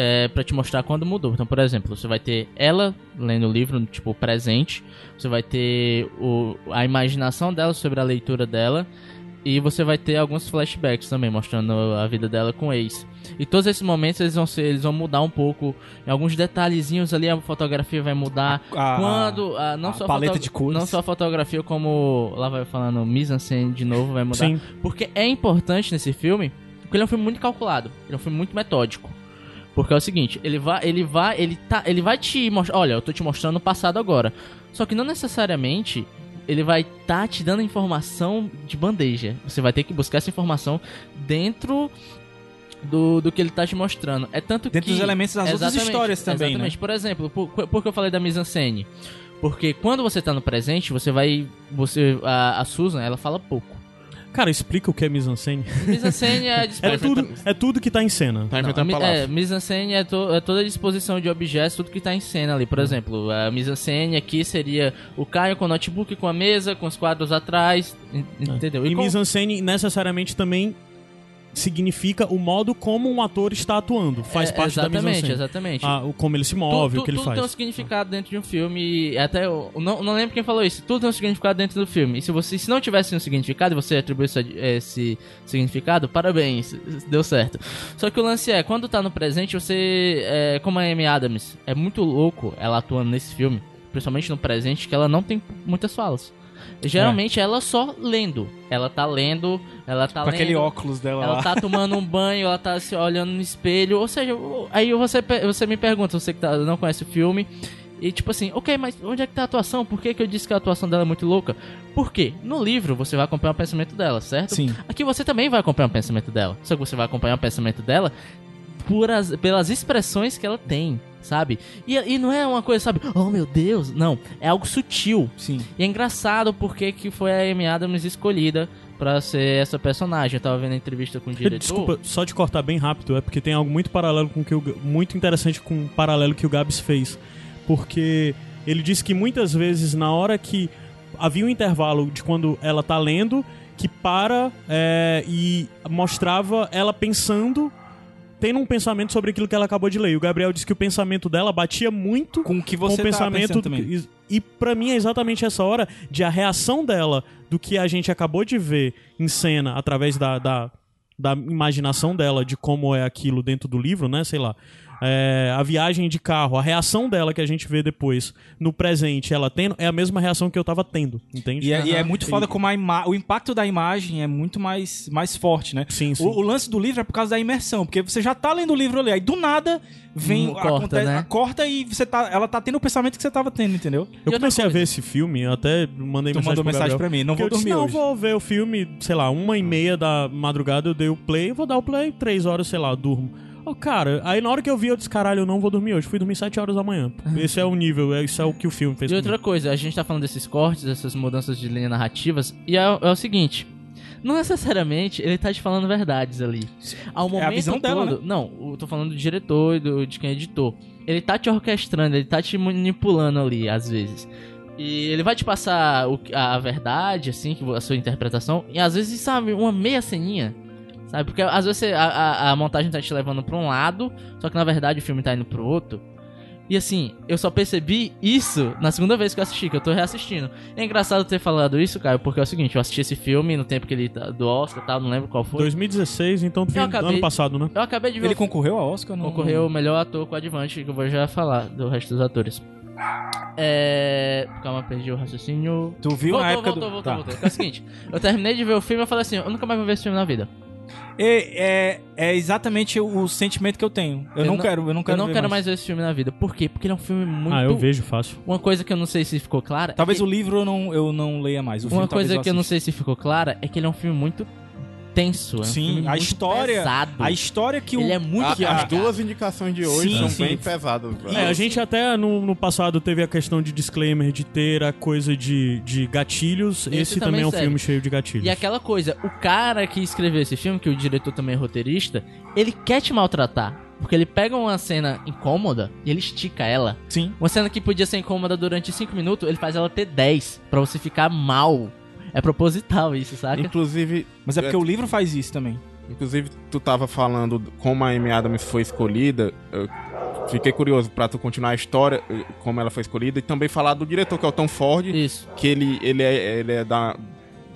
é, para te mostrar quando mudou. Então, por exemplo, você vai ter ela lendo o livro, tipo, presente. Você vai ter o, a imaginação dela sobre a leitura dela. E você vai ter alguns flashbacks também, mostrando a vida dela com o ex. E todos esses momentos eles vão, ser, eles vão mudar um pouco. Em alguns detalhezinhos ali, a fotografia vai mudar. A- Quando. a- não a só paleta foto- de cores. Não só a fotografia, como. Lá vai falando, mise-en-scène de novo vai mudar. Sim. Porque é importante nesse filme, porque ele é um filme muito calculado, ele é um filme muito metódico. Porque é o seguinte, ele vai, ele vai, ele tá, ele vai te mostrar, olha, eu tô te mostrando o passado agora. Só que não necessariamente ele vai tá te dando informação de bandeja. Você vai ter que buscar essa informação dentro do, do que ele tá te mostrando. É tanto Dentro que dos elementos das outras histórias também, Exatamente. né? Por exemplo, por, por que eu falei da mise-en-scène? Porque quando você tá no presente, você vai você a, a Susan, ela fala pouco. Cara, explica o que é mise-en-scène. Mise-en-scène é a É disposição. tudo, é tudo que tá em cena. Tá Não, a inventando mi- palavras. é, mise-en-scène é, to- é toda a disposição de objetos, tudo que tá em cena ali. Por exemplo, a mise-en-scène aqui seria o Caio com o notebook, com a mesa, com os quadros atrás, en- entendeu? E com- mise-en-scène necessariamente também significa o modo como um ator está atuando. Faz É, parte da exatamente, mise exatamente. Ah, como ele se move, Tu- o que ele tudo faz. tem um significado dentro de um filme. e Até eu não, não lembro quem falou isso. Tudo tem um significado dentro do filme. E se você se não tivesse um significado e você atribuísse esse, esse significado, parabéns, deu certo. Só que o lance é, quando tá no presente, você. É, como a Amy Adams é muito louco ela atuando nesse filme, principalmente no presente, que ela não tem muitas falas. Geralmente ela só lendo. Ela tá lendo, ela tá Com lendo. aquele óculos dela Ela lá. tá tomando um banho, ela tá se olhando no espelho. Ou seja, aí você, você me pergunta, você que tá- não conhece o filme. E tipo assim, ok, mas onde é que tá a atuação? Por que, que eu disse que a atuação dela é muito louca? Por quê? No livro você vai acompanhar o pensamento dela, certo? Sim. Aqui você também vai acompanhar o pensamento dela. Só que você vai acompanhar o pensamento dela por as- pelas expressões que ela tem, sabe? E, e não é uma coisa, sabe? Oh meu Deus, não. É algo sutil. Sim. E é engraçado porque que foi a Amy Adams escolhida pra ser essa personagem. Eu tava vendo a entrevista com o diretor. Desculpa, só de cortar bem rápido, é porque tem algo muito paralelo com o que o, muito interessante com o paralelo que o Gabs fez. Porque ele disse que muitas vezes na hora que havia um intervalo de quando ela tá lendo, que para é, e mostrava ela pensando, tendo um pensamento sobre aquilo que ela acabou de ler. E o Gabriel disse que o pensamento dela batia muito Com o que com você o pensamento também. e, e para mim é exatamente essa hora de a reação dela do que a gente acabou de ver em cena através da, da, da imaginação dela de como é aquilo dentro do livro, né? Sei lá. É, a viagem de carro, a reação dela que a gente vê depois no presente, ela tendo, é a mesma reação que eu tava tendo, entende? E é, e é muito foda E- como a ima- o impacto da imagem é muito mais, mais forte, né? Sim, sim. O, o lance do livro é por causa da imersão, porque você já tá lendo o livro ali, aí do nada vem, Hum, corta, né? corta e você tá, ela tá tendo o pensamento que você tava tendo, entendeu? Eu comecei a ver esse filme, eu até mandei Tu mensagem mandou pro mensagem Gabriel, pra mim, não vou eu disse, dormir não, hoje. vou ver o filme, sei lá, uma e meia da madrugada eu dei o play, eu vou dar o play, três horas, sei lá, durmo. Ô, cara, aí na hora que eu vi, eu disse, caralho, eu não vou dormir hoje. Fui dormir sete horas da manhã. Esse é o nível, é- isso é o que o filme fez E comigo. outra coisa, a gente tá falando desses cortes, dessas mudanças de linha narrativas, e é, é o seguinte. Não necessariamente ele tá te falando verdades ali. Ao momento visão todo, dela, né? Não, eu tô falando do diretor e do, de quem editou. Ele tá te orquestrando, ele tá te manipulando ali, às vezes. E ele vai te passar o, a, a verdade, assim, a sua interpretação, e às vezes, sabe, uma meia ceninha. Sabe? Porque às vezes você- a, a, a montagem tá te levando pra um lado, só que na verdade o filme tá indo pro outro. E assim, eu só percebi isso na segunda vez que eu assisti, que eu tô reassistindo. É engraçado ter falado isso, Caio, porque é o seguinte, eu assisti esse filme no tempo que ele tá do Oscar e tal, não lembro qual foi. 2016, então Eu acabei- ano passado, né? Eu acabei de ver Ele o concorreu ao Oscar? Não... concorreu o melhor ator coadjuvante, que eu vou já falar do resto dos atores. É. Calma, perdi o raciocínio. Tu viu voltou, na época voltou, do... voltou, Tá. voltou. É o seguinte, eu terminei de ver o filme e eu falei assim, eu nunca mais vou ver esse filme na vida. É, é, é exatamente o, sentimento que eu tenho. Eu, Eu não, não- quero, eu não quero eu não quero mais ver esse filme na vida. Por quê? Porque ele é um filme muito. Ah, eu vejo fácil. Uma coisa que eu não sei se ficou clara. é Talvez que- o livro eu não, eu não leia mais. O Uma coisa que eu não sei se ficou clara é que ele é um filme muito tenso. É um Sim, a muito história- Pesado. A história que o... Ele é muito A- pesado. as duas indicações de hoje Sim, são sim. bem pesadas. velho. É, a gente até no, no passado teve a questão de disclaimer, de ter a coisa de, de gatilhos. Esse, Esse também é um serve. filme cheio de gatilhos. E aquela coisa, o cara que escreveu esse filme, que o diretor também é roteirista, ele quer te maltratar. Porque ele pega uma cena incômoda e ele estica ela. Sim. Uma cena que podia ser incômoda durante 5 minutos, ele faz ela ter 10 pra você ficar mal. É proposital isso, saca? Inclusive, Mas é porque o livro faz isso também. inclusive, tu tava falando como a Amy Adams foi escolhida. Eu fiquei curioso pra tu continuar a história, eh, como ela foi escolhida, e também falar do diretor, que é o Tom Ford, Isso. que ele, ele, é, ele é da,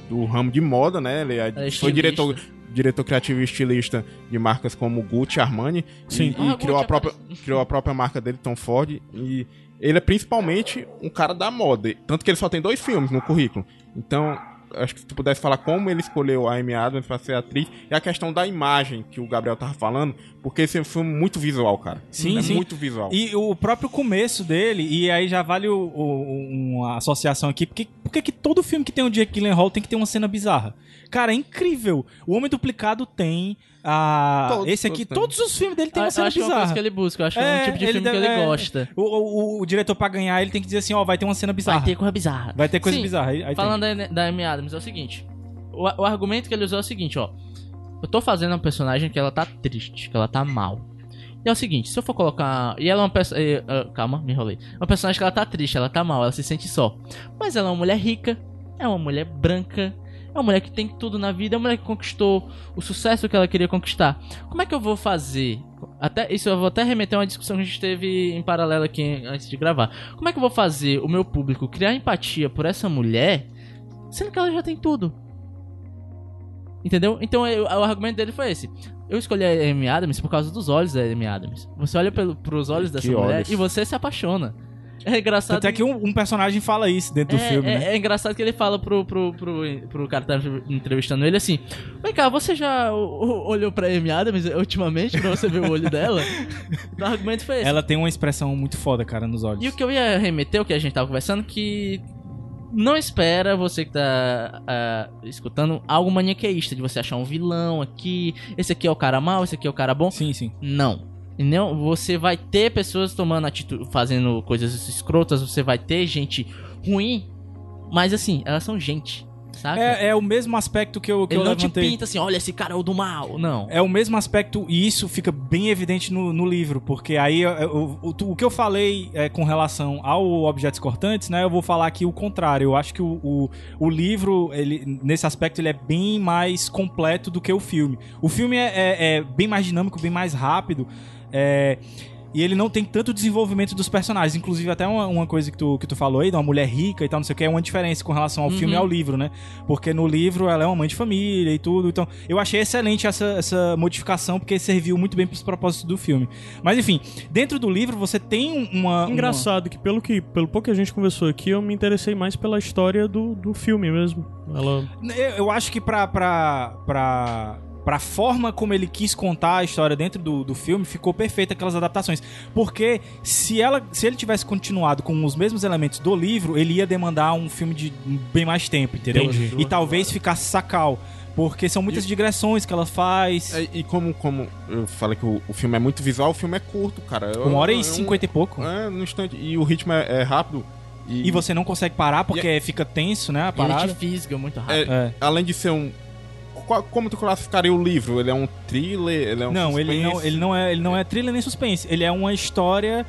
do ramo de moda, né? Ele é- É foi diretor, diretor criativo e estilista de marcas como Gucci, Armani. Sim. E, e Ah, criou, Gucci a própria, aparece. criou a própria marca dele, Tom Ford. E ele é principalmente um cara da moda. Tanto que ele só tem dois filmes no currículo. Então, acho que se tu pudesse falar como ele escolheu a Amy Adams pra ser atriz. E a questão da imagem que o Gabriel tava falando. Porque esse é um filme muito visual, cara. Sim, é sim. muito visual. E o próprio começo dele, e aí já vale o- o- uma associação aqui, porque, porque que todo filme que tem o Jake Gyllenhaal tem que ter uma cena bizarra? Cara, é incrível. O Homem Duplicado tem, a Todos, esse aqui, todos os filmes dele tem Eu uma acho cena que é bizarra. que ele busca, eu acho que é É, um tipo de filme que deve- ele é. gosta. O, o- o diretor pra ganhar, ele tem que dizer assim, ó, vai ter uma cena bizarra. Vai ter coisa bizarra. Vai ter coisa Sim, bizarra. Aí- aí Falando da, da Amy Adams, é o seguinte. O, o argumento que ele usou é o seguinte, ó. Eu tô fazendo uma personagem que ela tá triste, que ela tá mal. E é o seguinte, se eu for colocar... E ela é uma pessoa... calma, me enrolei. Uma personagem que ela tá triste, ela tá mal, ela se sente só. Mas ela é uma mulher rica, é uma mulher branca, É uma mulher que tem tudo na vida, é uma mulher que conquistou o sucesso que ela queria conquistar. Como é que eu vou fazer? Até isso eu vou até remeter a uma discussão que a gente teve em paralelo aqui antes de gravar. Como é que eu vou fazer o meu público criar empatia por essa mulher, sendo que ela já tem tudo? Entendeu? Então eu- o argumento dele foi esse. Eu escolhi a Amy Adams por causa dos olhos da Amy Adams. Você olha pelo, pros olhos dessa Que mulher olhos? e você se apaixona. É engraçado. Até que um, um personagem fala isso dentro do é, filme, é- né? é engraçado que ele fala pro, pro, pro, pro cara que tá entrevistando ele assim: Vem cá, você já olhou pra Amy Adams ultimamente pra você ver o olho dela? o argumento foi esse. Ela tem uma expressão muito foda, cara, nos olhos. E o que eu ia remeter, o que a gente tava conversando, que não espera você que tá ah, escutando algo maniqueísta, de você achar um vilão aqui, esse aqui é o cara mau, esse aqui é o cara bom. Sim, sim. Não. Não, você vai ter pessoas tomando atitude, fazendo coisas escrotas, você vai ter gente ruim, mas assim, elas são gente, sabe? É, é o mesmo aspecto que eu, que Ele eu não te levantei. pinta assim, olha, esse cara é o do mal. Não. É o mesmo aspecto, e isso fica bem evidente no, no livro, porque aí é, o, o, o que eu falei é, com relação ao Objetos Cortantes, né? Eu vou falar aqui o contrário. Eu acho que o, o, o livro, ele, nesse aspecto, ele é bem mais completo do que o filme. O filme é, é- é bem mais dinâmico, bem mais rápido. É, e ele não tem tanto desenvolvimento dos personagens. Inclusive, até uma, uma coisa que tu, que tu falou aí, de uma mulher rica e tal, não sei o que, é uma diferença com relação ao filme e ao livro, né? Porque no livro ela é uma mãe de família e tudo. Então, eu achei excelente essa, essa modificação, porque serviu muito bem pros propósitos do filme. Mas enfim, dentro do livro você tem um, uma. Engraçado que pelo que pelo pouco que a gente conversou aqui, eu me interessei mais pela história do, do filme mesmo. Ela uma- eu, eu acho que pra. pra, pra Pra forma como ele quis contar a história dentro do, do filme, ficou perfeita aquelas adaptações. Porque se, ela, se ele tivesse continuado com os mesmos elementos do livro, ele ia demandar um filme de bem mais tempo, entendeu? Entendi. E talvez ficasse sacal. Porque são muitas digressões que ela faz. É, e como, como eu falei que o, o filme é muito visual, o filme é curto, cara. Uma hora É e um- cinquenta e pouco. É, no instante. E o ritmo é, é rápido. E você não consegue parar porque fica tenso, né? A E ele parada. te fisga muito rápido. É, É. Além de ser um. Qual- Como tu classificaria o livro? Ele é um thriller? Ele é um não, ele não, suspense? ele não é, ele não é thriller nem suspense. Ele é uma história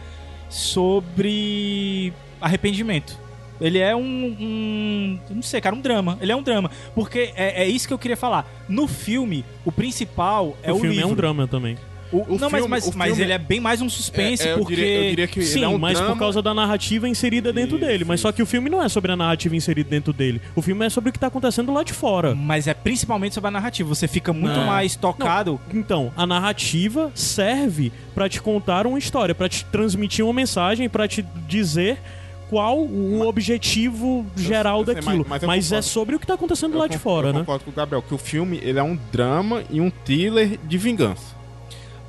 sobre arrependimento. Ele é um, um- não sei, cara, um drama. Ele é um drama, porque é, é isso que eu queria falar. No filme, o principal é o, o filme livro. é um drama também. O- O não, mas, filme- mas, o mas filme- ele é bem mais um suspense, É, é, eu porque diria- eu diria que Sim, ele é um mas drama. por causa da narrativa inserida dentro Isso, dele. Mas só isso. que o filme não é sobre a narrativa inserida dentro dele. O filme é sobre o que tá acontecendo lá de fora. Mas é principalmente sobre a narrativa. Você fica muito Não. mais tocado. Então, a narrativa serve pra te contar uma história, pra te transmitir uma mensagem, pra te dizer qual o objetivo geral eu sei, daquilo. mas- Mas, mas é sobre o que tá acontecendo Eu lá de fora, eu né? concordo com o Gabriel, que o filme ele é um drama e um thriller de vingança.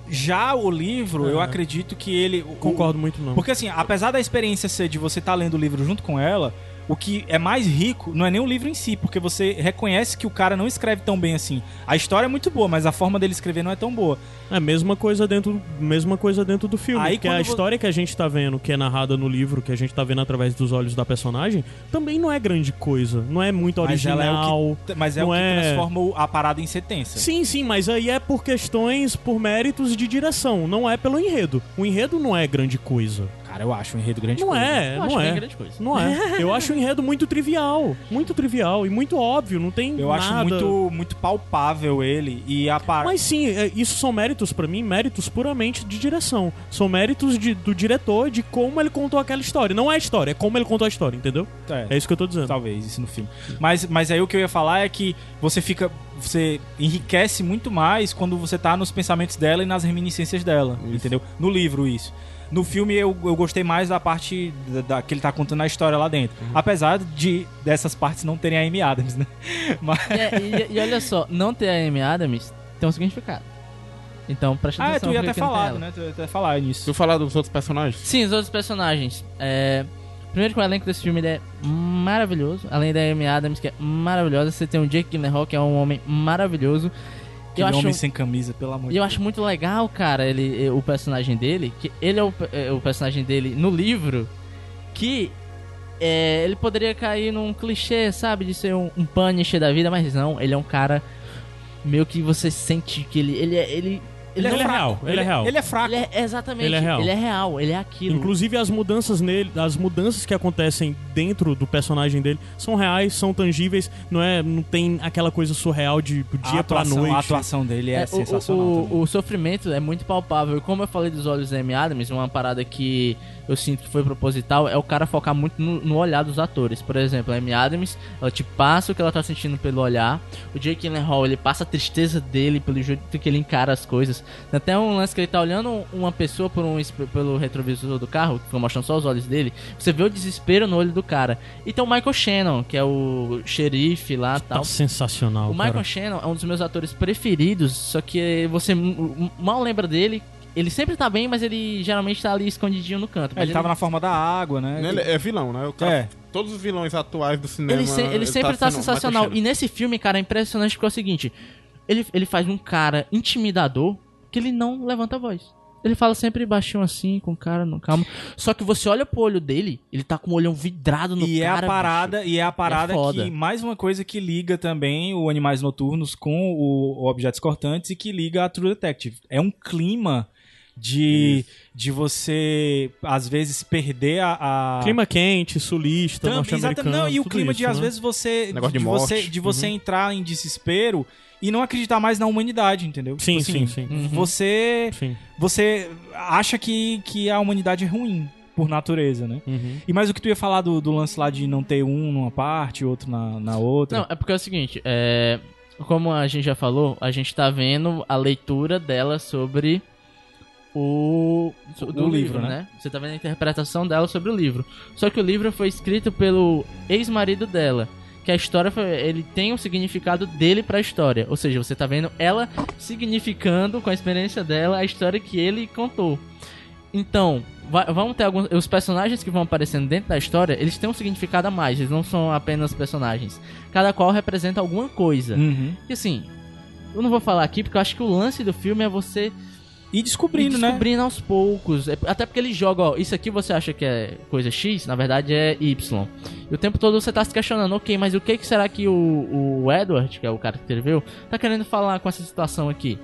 Já o livro, eu acredito que ele. Concordo muito não. Porque assim, apesar da experiência ser de você estar lendo o livro junto com ela, o que é mais rico não é nem o livro em si, porque você reconhece que o cara não escreve tão bem assim. A história é muito boa, mas a forma dele escrever não é tão boa. É a mesma coisa dentro, mesma coisa dentro do filme. Aí que a história que a gente tá vendo, que é narrada no livro, que a gente tá vendo através dos olhos da personagem, também não é grande coisa. Não é muito Mas ela é o original. que, mas é o que é- transforma a parada em ser tensa. Sim, sim, mas aí é por questões, por méritos de direção, não é pelo enredo. O enredo não é grande coisa. Cara, eu acho um enredo grande Não coisa. é, Eu acho não é. grande coisa. Não é. Eu acho o enredo muito trivial, muito trivial e muito óbvio, não tem Eu acho nada. muito, muito palpável ele e a parada. Mas sim, é, isso são méritos pra mim, méritos puramente de direção. São méritos de- do diretor de como ele contou aquela história. Não é a história, é como ele contou a história, entendeu? É isso que eu tô dizendo. Talvez, isso no filme. Mas, mas aí o que eu ia falar é que você fica. Você enriquece muito mais quando você tá nos pensamentos dela e nas reminiscências dela. Entendeu? No livro, isso. No filme eu, eu gostei mais da parte da, da- que ele tá contando a história lá dentro. Uhum. Apesar de dessas partes não terem a Amy Adams, né? Mas, E, é- e- e olha só, não ter a Amy Adams tem um significado. Então presta ah, atenção. tu ia até falar, né? Tu ia até falar nisso. Tu falar dos outros personagens? Sim, os outros personagens. É... Primeiro que o elenco desse filme ele é maravilhoso. Além da Amy Adams, que é maravilhosa, você tem o Jake Gyllenhaal, que é um homem maravilhoso. Aquele eu acho, homem sem camisa, pelo amor e eu acho muito legal, cara, ele, o personagem dele, que ele é o, é o personagem dele no livro, que é, ele poderia cair num clichê, sabe, de ser um, um Punisher da vida, mas não, ele é um cara meio que você sente que ele ele é ele Ele não é real, ele é real. Ele é fraco. ele é exatamente, Ele é real. ele é real, ele é aquilo. Inclusive as mudanças nele, as mudanças que acontecem dentro do personagem dele são reais, são tangíveis, não é, não tem aquela coisa surreal de do dia pra atuação, noite. a atuação dele é, É, o- sensacional. O, o, o sofrimento é muito palpável. E como eu falei dos olhos da Amy Adams, uma parada que eu sinto que foi proposital é o cara focar muito no, no olhar dos atores. Por exemplo, a Amy Adams, ela te passa o que ela tá sentindo pelo olhar. O Jake Gyllenhaal, ele passa a tristeza dele pelo jeito que ele encara as coisas. Tem até um lance que ele tá olhando uma pessoa por um, pelo retrovisor do carro, que fica mostrando só os olhos dele. Você vê o desespero no olho do cara. E tem o Michael Shannon, que é o xerife lá e Tá tal. sensacional, O Michael cara. Shannon é um dos meus atores preferidos, só que você mal lembra dele. Ele sempre tá bem, mas ele geralmente tá ali escondidinho no canto. É, Mas ele tava na forma da água, né? Ele é vilão, né? O cara- É. Todos os vilões atuais do cinema. ele, se- ele sempre tá, sendo sensacional. E nesse filme, cara, é impressionante porque é o seguinte: ele, ele faz um cara intimidador que ele não levanta a voz. Ele fala sempre baixinho assim, com o cara, no calma. Só que você olha pro olho dele, ele tá com o olhão vidrado no E é cara. a parada, e é a parada foda. que mais uma coisa que liga também o Animais Noturnos com o, o Objetos Cortantes e que liga a True Detective. É um clima de de você às vezes perder a, a... Clima quente, sulista, norte-americano. exatamente, não, e o clima isso, de às né? vezes você Negócio de você morte. de você entrar em desespero e não acreditar mais na humanidade, entendeu? Sim, Tipo sim, assim, sim. Você Sim. você acha que, que a humanidade é ruim por natureza, né? Uhum. E mais o que tu ia falar do, do lance lá de não ter um numa parte, outro na, na outra. Não, é porque é o seguinte, é, como a gente já falou, a gente tá vendo a leitura dela sobre o, O do livro, livro, né? né? Você tá vendo a interpretação dela sobre o livro. Só que o livro foi escrito pelo ex-marido dela. Que a história foi, ele tem o significado dele pra história. Ou seja, você tá vendo ela significando com a experiência dela a história que ele contou. Então, vai- vamos ter alguns. Os personagens que vão aparecendo dentro da história, eles têm um significado a mais, eles não são apenas personagens. Cada qual representa alguma coisa. Uhum. E assim, eu não vou falar aqui porque eu acho que o lance do filme é você E descobrindo, né? descobrindo aos poucos. É- Até porque ele joga, ó, isso aqui você acha que é coisa X, na verdade é Y. E o tempo todo você tá se questionando, ok, mas o que, que será que o, o Edward, que é o cara que escreveu, tá querendo falar com essa situação aqui?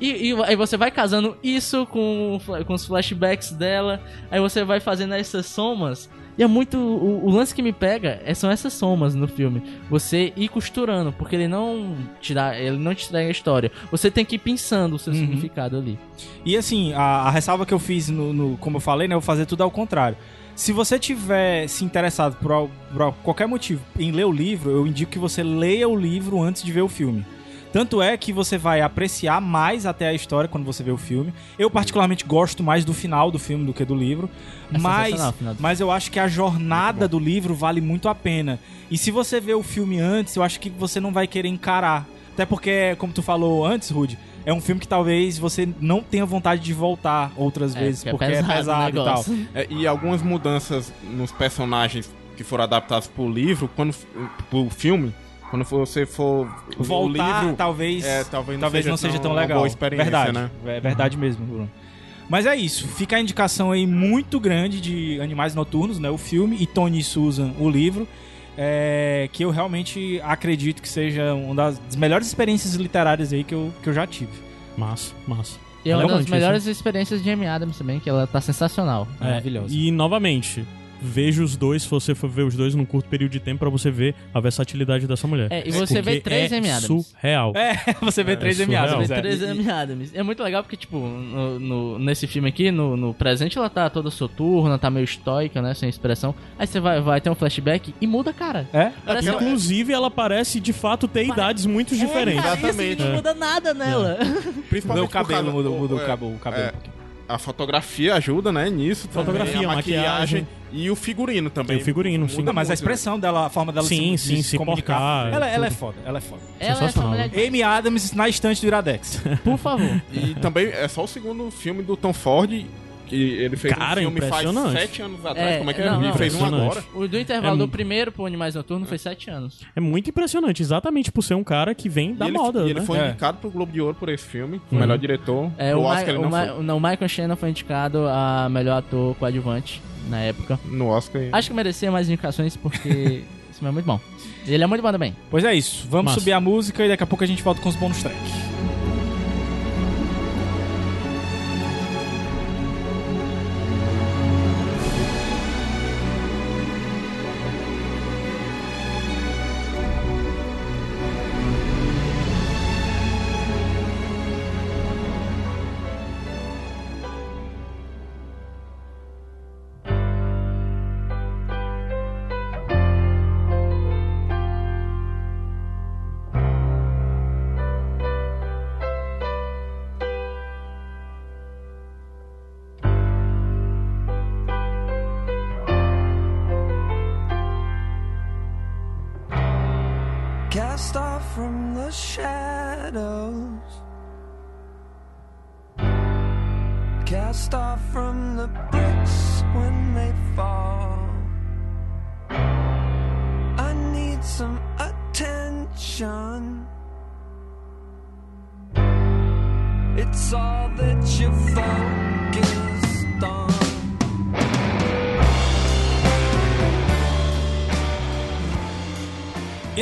E, e aí você vai casando isso com, com os flashbacks dela, aí você vai fazendo essas somas. E é muito. O, o lance que me pega é, são essas somas no filme. Você ir costurando, porque ele não te dá. Ele não te entrega a história. Você tem que ir pensando o seu significado ali. E assim, a, a ressalva que eu fiz, no, no- como eu falei, né? Eu vou fazer tudo ao contrário. Se você tiver se interessado por, por al- qualquer motivo em ler o livro, eu indico que você leia o livro antes de ver o filme. Tanto é que você vai apreciar mais até a história quando você vê o filme. Eu, particularmente, gosto mais do final do filme do que do livro. É mas, mas eu acho que a jornada do livro vale muito a pena. E se você vê o filme antes, eu acho que você não vai querer encarar. Até porque, como tu falou antes, Rude, é um filme que talvez você não tenha vontade de voltar outras É, vezes, porque é porque é pesado o pesado e tal. É, e algumas mudanças nos personagens que foram adaptados pro livro, quando pro filme, quando você for Voltar, livro, talvez, é, talvez não talvez seja não seja tão tão uma legal. boa experiência, verdade, né? É verdade mesmo, Bruno. Mas é isso, fica a indicação aí muito grande de Animais Noturnos, né? O filme e Tony e Susan, o livro. é, que eu realmente acredito que seja uma das melhores experiências literárias aí que eu, que eu já tive. Massa, massa. E é uma das melhores experiências de Amy Adams também, que ela tá sensacional. É, Maravilhosa. E novamente, veja os dois, se você for ver os dois num curto período de tempo pra você ver a versatilidade dessa mulher. É, e você Porque vê três é Amy Adams. surreal. É, você vê É, três surreal. Amy Adams, Vê é. três Amy Adams. É muito legal porque, tipo, no, no- nesse filme aqui, no, no presente, ela tá toda soturna, tá meio estoica, né? Sem expressão. Aí você vai, vai ter um flashback e muda a cara. É? Parece Inclusive, ela parece de fato ter idades muito diferentes. É, isso Exatamente. não muda nada nela. Principalmente o cabelo, muda, muda o é, cabelo. O cabelo. É, a fotografia ajuda, né, nisso. também, Fotografia, a maquiagem. maquiagem e o figurino também. E o figurino, sim. Não, mas a expressão dela, a forma dela Sim, se, sim, de se comunicar. portar, ela, ela é foda, ela é foda. Ela é Sensacional. mulher de... Amy Adams na estante do Iradex. Por favor. E também é só o segundo filme do Tom Ford. Que ele fez Cara, um filme faz sete anos atrás. É, Como é que é? não, ele não. fez um agora. O do intervalo É do primeiro pro Animais Noturnos foi sete anos. É muito impressionante, exatamente por ser um cara que vem da e ele, moda, e né? ele foi É. indicado pro Globo de Ouro por esse filme. O Uhum. melhor diretor. É, o, Oscar Ma- ele o, não Ma- foi. não, o Michael Shannon foi indicado a melhor ator coadjuvante na época. No Oscar. Acho que merecia mais indicações porque esse filme é muito bom. E ele é muito bom também. Pois é isso. Vamos Massa. subir a música e daqui a pouco a gente volta com os bônus tracks.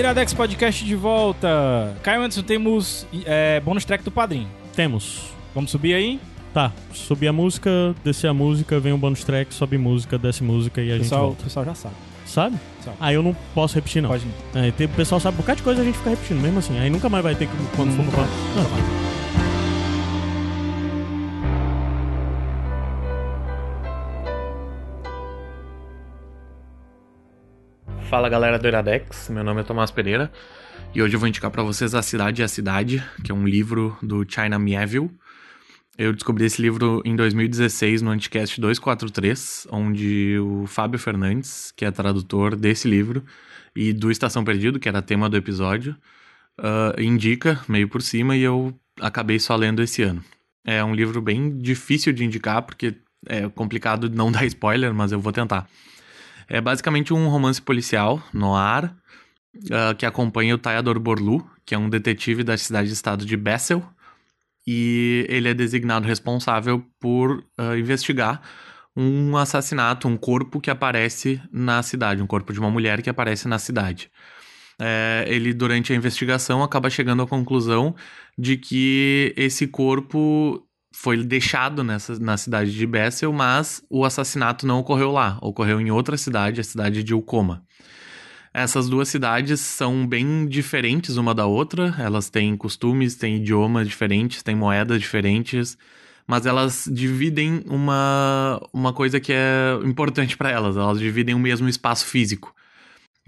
Iradex Podcast de volta. Caio Anderson, temos é, bônus track do padrinho. Temos. Vamos subir aí? Tá, subir a música, descer a música, vem um bonus track, sobe música, desce música e a O gente pessoal, o volta. pessoal já sabe. Sabe? Sabe. Ah, eu não posso repetir, não. Pode. É, o pessoal sabe um bocado de coisa a gente fica repetindo, mesmo assim. Aí nunca mais vai ter que quando for Nunca pra... mais, Fala galera do Iradex, meu nome é Tomás Pereira e hoje eu vou indicar pra vocês A Cidade e a Cidade, que é um livro do China Mieville. Eu descobri esse livro em 2016 no Anticast 243, onde o Fábio Fernandes, que é tradutor desse livro, e do Estação Perdido, que era tema do episódio, ah, indica meio por cima e eu acabei só lendo esse ano. É um livro bem difícil de indicar, porque é complicado não dar spoiler, mas eu vou tentar. É basicamente um romance policial no ar ah, que acompanha o Tayador Borlu, que é um detetive da cidade-estado de Bessel, e ele é designado responsável por ah, investigar um assassinato, um corpo que aparece na cidade, um corpo de uma mulher que aparece na cidade. É, ele, durante a investigação, acaba chegando à conclusão de que esse corpo foi deixado nessa, na cidade de Bessel, mas o assassinato não ocorreu lá, ocorreu em outra cidade, a cidade de Ukoma. Essas duas cidades são bem diferentes uma da outra, elas têm costumes, têm idiomas diferentes, têm moedas diferentes, mas elas dividem uma, uma coisa que é importante para elas, elas dividem o mesmo espaço físico.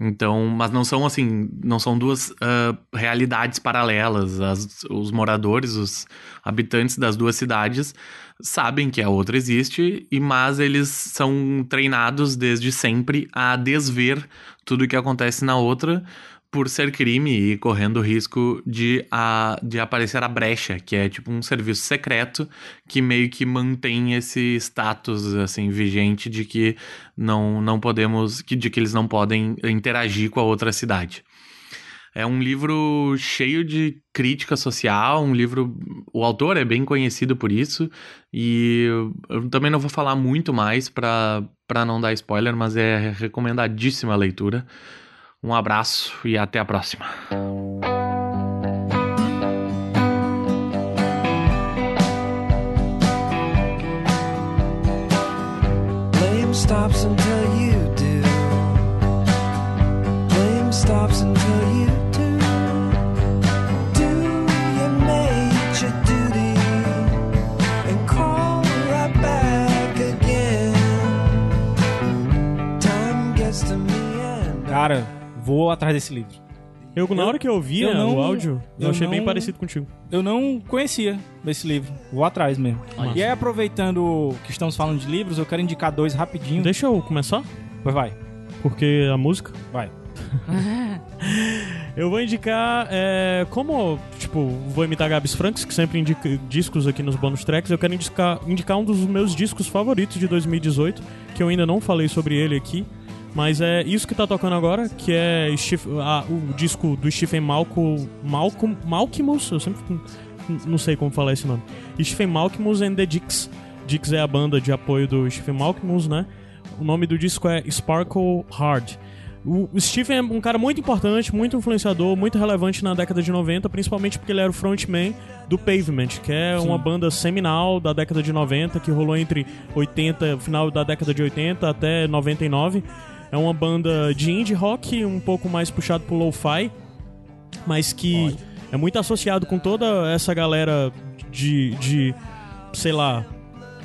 Então, mas não são assim, não são duas ah, realidades paralelas. As- os moradores, os habitantes das duas cidades sabem que a outra existe, e mas eles são treinados desde sempre a desver tudo o que acontece na outra por ser crime e correndo o risco de, a, de aparecer a brecha, que é tipo um serviço secreto que meio que mantém esse status assim vigente de que não, não podemos, que, de que eles não podem interagir com a outra cidade. É um livro cheio de crítica social, um livro. O autor é bem conhecido por isso, e eu- também não vou falar muito mais para não dar spoiler, mas é recomendadíssima a leitura. Um abraço e até a próxima. Blame stops until you do. Blame stops until you do. Do your major duty and call right back again. Time gets to me and Cara, vou atrás desse livro. Eu, na Eu- hora que eu ouvi eu né, não- o áudio, eu, eu achei bem não- parecido contigo. Eu não conhecia esse livro. Vou atrás mesmo. Olha. E aí, aproveitando que estamos falando de livros, eu quero indicar dois rapidinho. Deixa eu começar, Vai, vai. porque a música. vai. Eu vou indicar, é, como, tipo, vou imitar Gabs Franks, que sempre indica discos aqui nos bonus tracks, eu quero indicar, indicar um dos meus discos favoritos de 2018, que eu ainda não falei sobre ele aqui, mas é isso que tá tocando agora, que é ah, o disco do Stephen Malcolm, Malcolm, Malcolmus, eu sempre não sei como falar esse nome, Stephen Malcolmus and the Dicks. Dicks é a banda de apoio do Stephen Malcolmus, né? O nome do disco é Sparkle Hard. O Stephen é um cara muito importante, muito influenciador, muito relevante na década de 90, principalmente porque ele era o frontman do Pavement, que é uma banda seminal da década de 90, que rolou entre 80, final da década de 80 até 99. É uma banda de indie rock, um pouco mais puxado pro lo-fi, mas que é muito associado com toda essa galera de, de sei lá,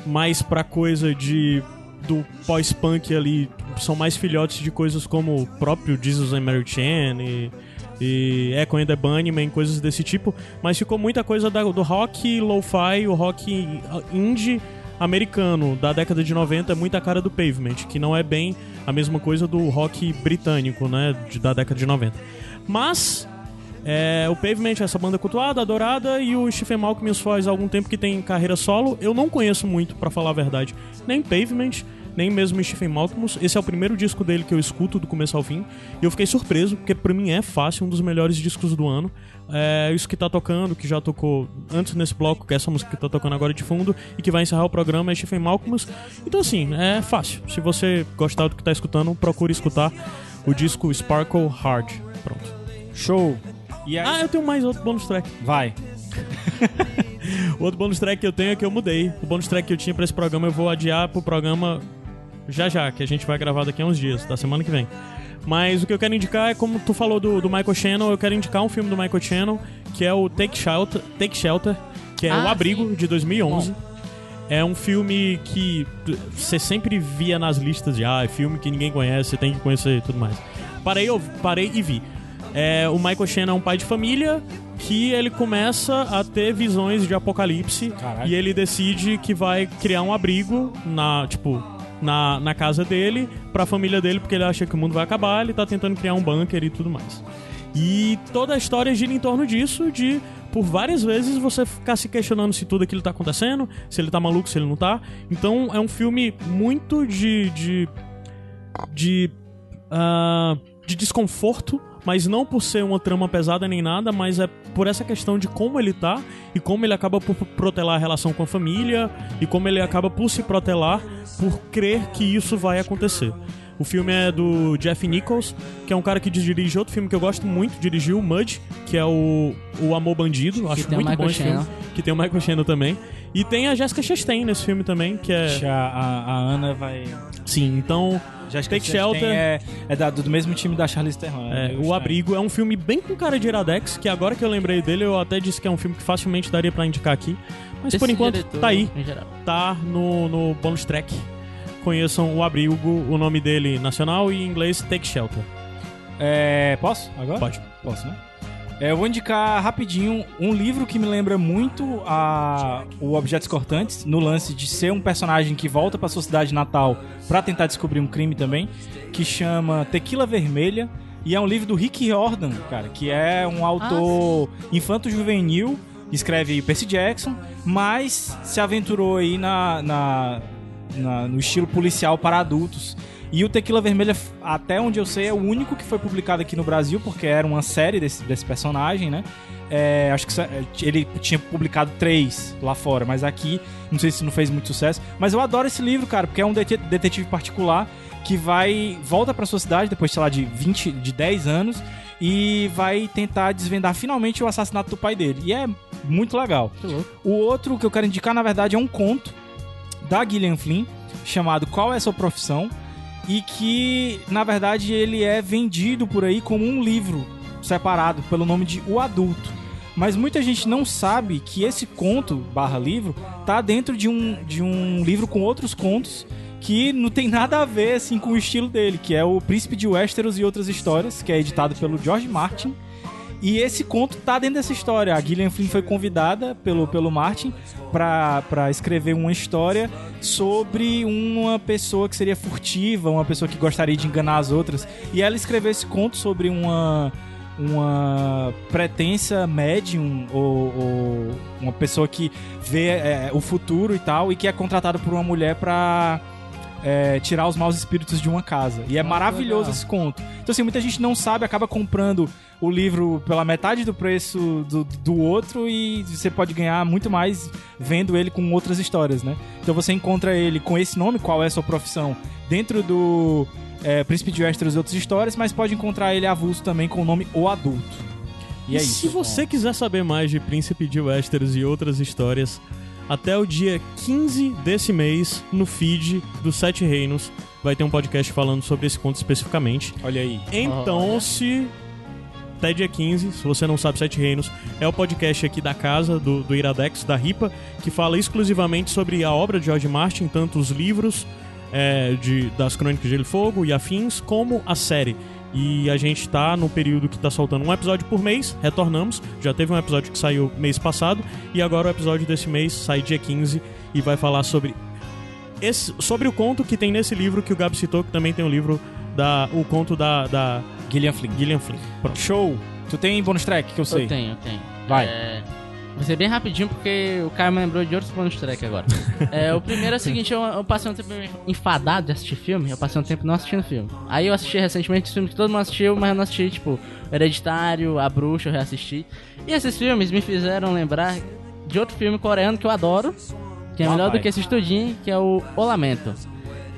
mais pra coisa de do pós-punk ali, são mais filhotes de coisas como o próprio Jesus and Mary Chain e, e Echo and the Bunnymen, coisas desse tipo, mas ficou muita coisa da- do rock lo-fi, o rock indie americano da década de 90 é muita cara do Pavement, que não é bem a mesma coisa do rock britânico, né, de- da década de 90. Mas É, o Pavement é essa banda cultuada, adorada, e o Stephen Malcolm faz algum tempo que tem carreira solo. Eu não conheço muito, pra falar a verdade, nem Pavement, nem mesmo Stephen Malcolm. Esse é o primeiro disco dele que eu escuto do começo ao fim. E eu fiquei surpreso, porque pra mim é fácil, um dos melhores discos do ano. É, isso que tá tocando, que já tocou antes nesse bloco, que é essa música que tá tocando agora de fundo, e que vai encerrar o programa, é Stephen Malcolm. Então, assim, é fácil. Se você gostar do que tá escutando, procure escutar o disco Sparkle Hard. Pronto. Show. E aí, Ah, eu tenho mais outro bônus track. vai. O outro bônus track que eu tenho é que eu mudei. O bônus track que eu tinha pra esse programa eu vou adiar pro programa já já, que a gente vai gravar daqui a uns dias, da semana que vem. Mas o que eu quero indicar é, como tu falou do, do Michael Shannon, eu quero indicar um filme do Michael Shannon, que é o Take Shelter, Take Shelter que é Ah, O Abrigo, sim. de 2011. É um filme que você sempre via nas listas de ah, é filme que ninguém conhece, você tem que conhecer e tudo mais. Parei, eu parei e vi. É, o Michael Shannon é um pai de família que ele começa a ter visões de apocalipse Caralho. e ele decide que vai criar um abrigo na, tipo, na, na casa dele pra família dele porque ele acha que o mundo vai acabar, ele tá tentando criar um bunker e tudo mais. E toda a história gira em torno disso, de por várias vezes você ficar se questionando se tudo aquilo tá acontecendo, se ele tá maluco, se ele não tá. Então é um filme muito de. de. de. ah, de desconforto, mas não por ser uma trama pesada nem nada, mas é por essa questão de como ele tá e como ele acaba por protelar a relação com a família e como ele acaba por se protelar por crer que isso vai acontecer. O filme é do Jeff Nichols, que é um cara que dirige outro filme que eu gosto muito, dirigiu Mud, que é o, o Amor Bandido, acho o muito bom Michael esse filme, que tem o Michael Shannon também. E tem a Jessica Chastain nesse filme também, que é... A, a, a Ana vai. Sim, então... Já Take Shelter. É, é da- do mesmo time da Charlize Theron. É, meio o. Abrigo é um filme bem com cara de Iradex, que agora que eu lembrei dele, eu até disse que é um filme que facilmente daria pra indicar aqui. Mas por Desse enquanto, diretor, tá aí. Tá no, no bonus track. Conheçam o Abrigo, o nome dele nacional e em inglês Take Shelter. É, posso? Agora? Pode. Posso, né? É, eu vou indicar rapidinho um livro que me lembra muito a o Objetos Cortantes, no lance de ser um personagem que volta pra sua cidade natal pra tentar descobrir um crime também, que chama Tequila Vermelha. E é um livro do Rick Jordan, cara, que é um autor infanto-juvenil, escreve Percy Jackson, mas se aventurou aí na, na, na- no estilo policial para adultos. E o Tequila Vermelha, até onde eu sei, é o único que foi publicado aqui no Brasil, porque era uma série desse, desse personagem, né? É, acho que só- ele tinha publicado três lá fora, mas aqui não sei se não fez muito sucesso. Mas eu adoro esse livro, cara, porque é um dete- detetive particular que vai volta pra sua cidade depois, sei lá, de 20, de 10 anos e vai tentar desvendar finalmente o assassinato do pai dele. E é muito legal. O outro que eu quero indicar, na verdade, é um conto da Gillian Flynn chamado Qual é a sua profissão? E que, na verdade, ele é vendido por aí como um livro separado pelo nome de O Adulto. Mas muita gente não sabe que esse conto barra livro tá dentro de um, de um livro com outros contos que não tem nada a ver assim com o estilo dele, que é o Príncipe de Westeros e outras histórias, que é editado pelo George Martin. E esse conto tá dentro dessa história. A Gillian Flynn foi convidada pelo, pelo Martin pra pra escrever uma história sobre uma pessoa que seria furtiva, uma pessoa que gostaria de enganar as outras. E ela escreveu esse conto sobre uma uma pretensa médium ou, ou uma pessoa que vê é, o futuro e tal e que é contratada por uma mulher pra é, tirar os maus espíritos de uma casa. E é maravilhoso legal. esse conto. Então, assim, muita gente não sabe, acaba comprando o livro pela metade do preço do, do outro e você pode ganhar muito mais vendo ele com outras histórias, né? Então você encontra ele com esse nome, qual é a sua profissão, dentro do é, Príncipe de Westeros e outras histórias, mas pode encontrar ele avulso também com o nome O Adulto. E é isso. Se você quiser saber mais de Príncipe de Westeros e outras histórias, até o dia 15 desse mês, no feed do Sete Reinos, vai ter um podcast falando sobre esse conto especificamente. Olha aí. Então, Olha. se até dia 15, se você não sabe Sete Reinos, é o podcast aqui da casa, do, do Iradex, da RIPA, que fala exclusivamente sobre a obra de George Martin, tanto os livros é, de, das Crônicas de Gelo e Fogo e afins, como a série. E a gente tá no período que tá soltando um episódio por mês, retornamos. Já teve um episódio que saiu mês passado, e agora o episódio desse mês sai dia 15 e vai falar sobre esse, sobre o conto que tem nesse livro que o Gabi citou, que também tem o livro da. o conto da, da Gillian Flynn. Gillian Flynn. Pronto. Show! Tu tem bônus track, que eu sei. Eu tenho, eu tenho. Vai. É, Vai ser bem rapidinho, porque o Caio me lembrou de outros bônus track agora. é, o primeiro é o seguinte, eu, eu passei um tempo enfadado de assistir filme, eu passei um tempo não assistindo filme. Aí eu assisti recentemente os filmes que todo mundo assistiu, mas eu não assisti, tipo, Hereditário, A Bruxa, eu reassisti. E esses filmes me fizeram lembrar de outro filme coreano que eu adoro, que é melhor do que esse estudinho, que é o O Lamento.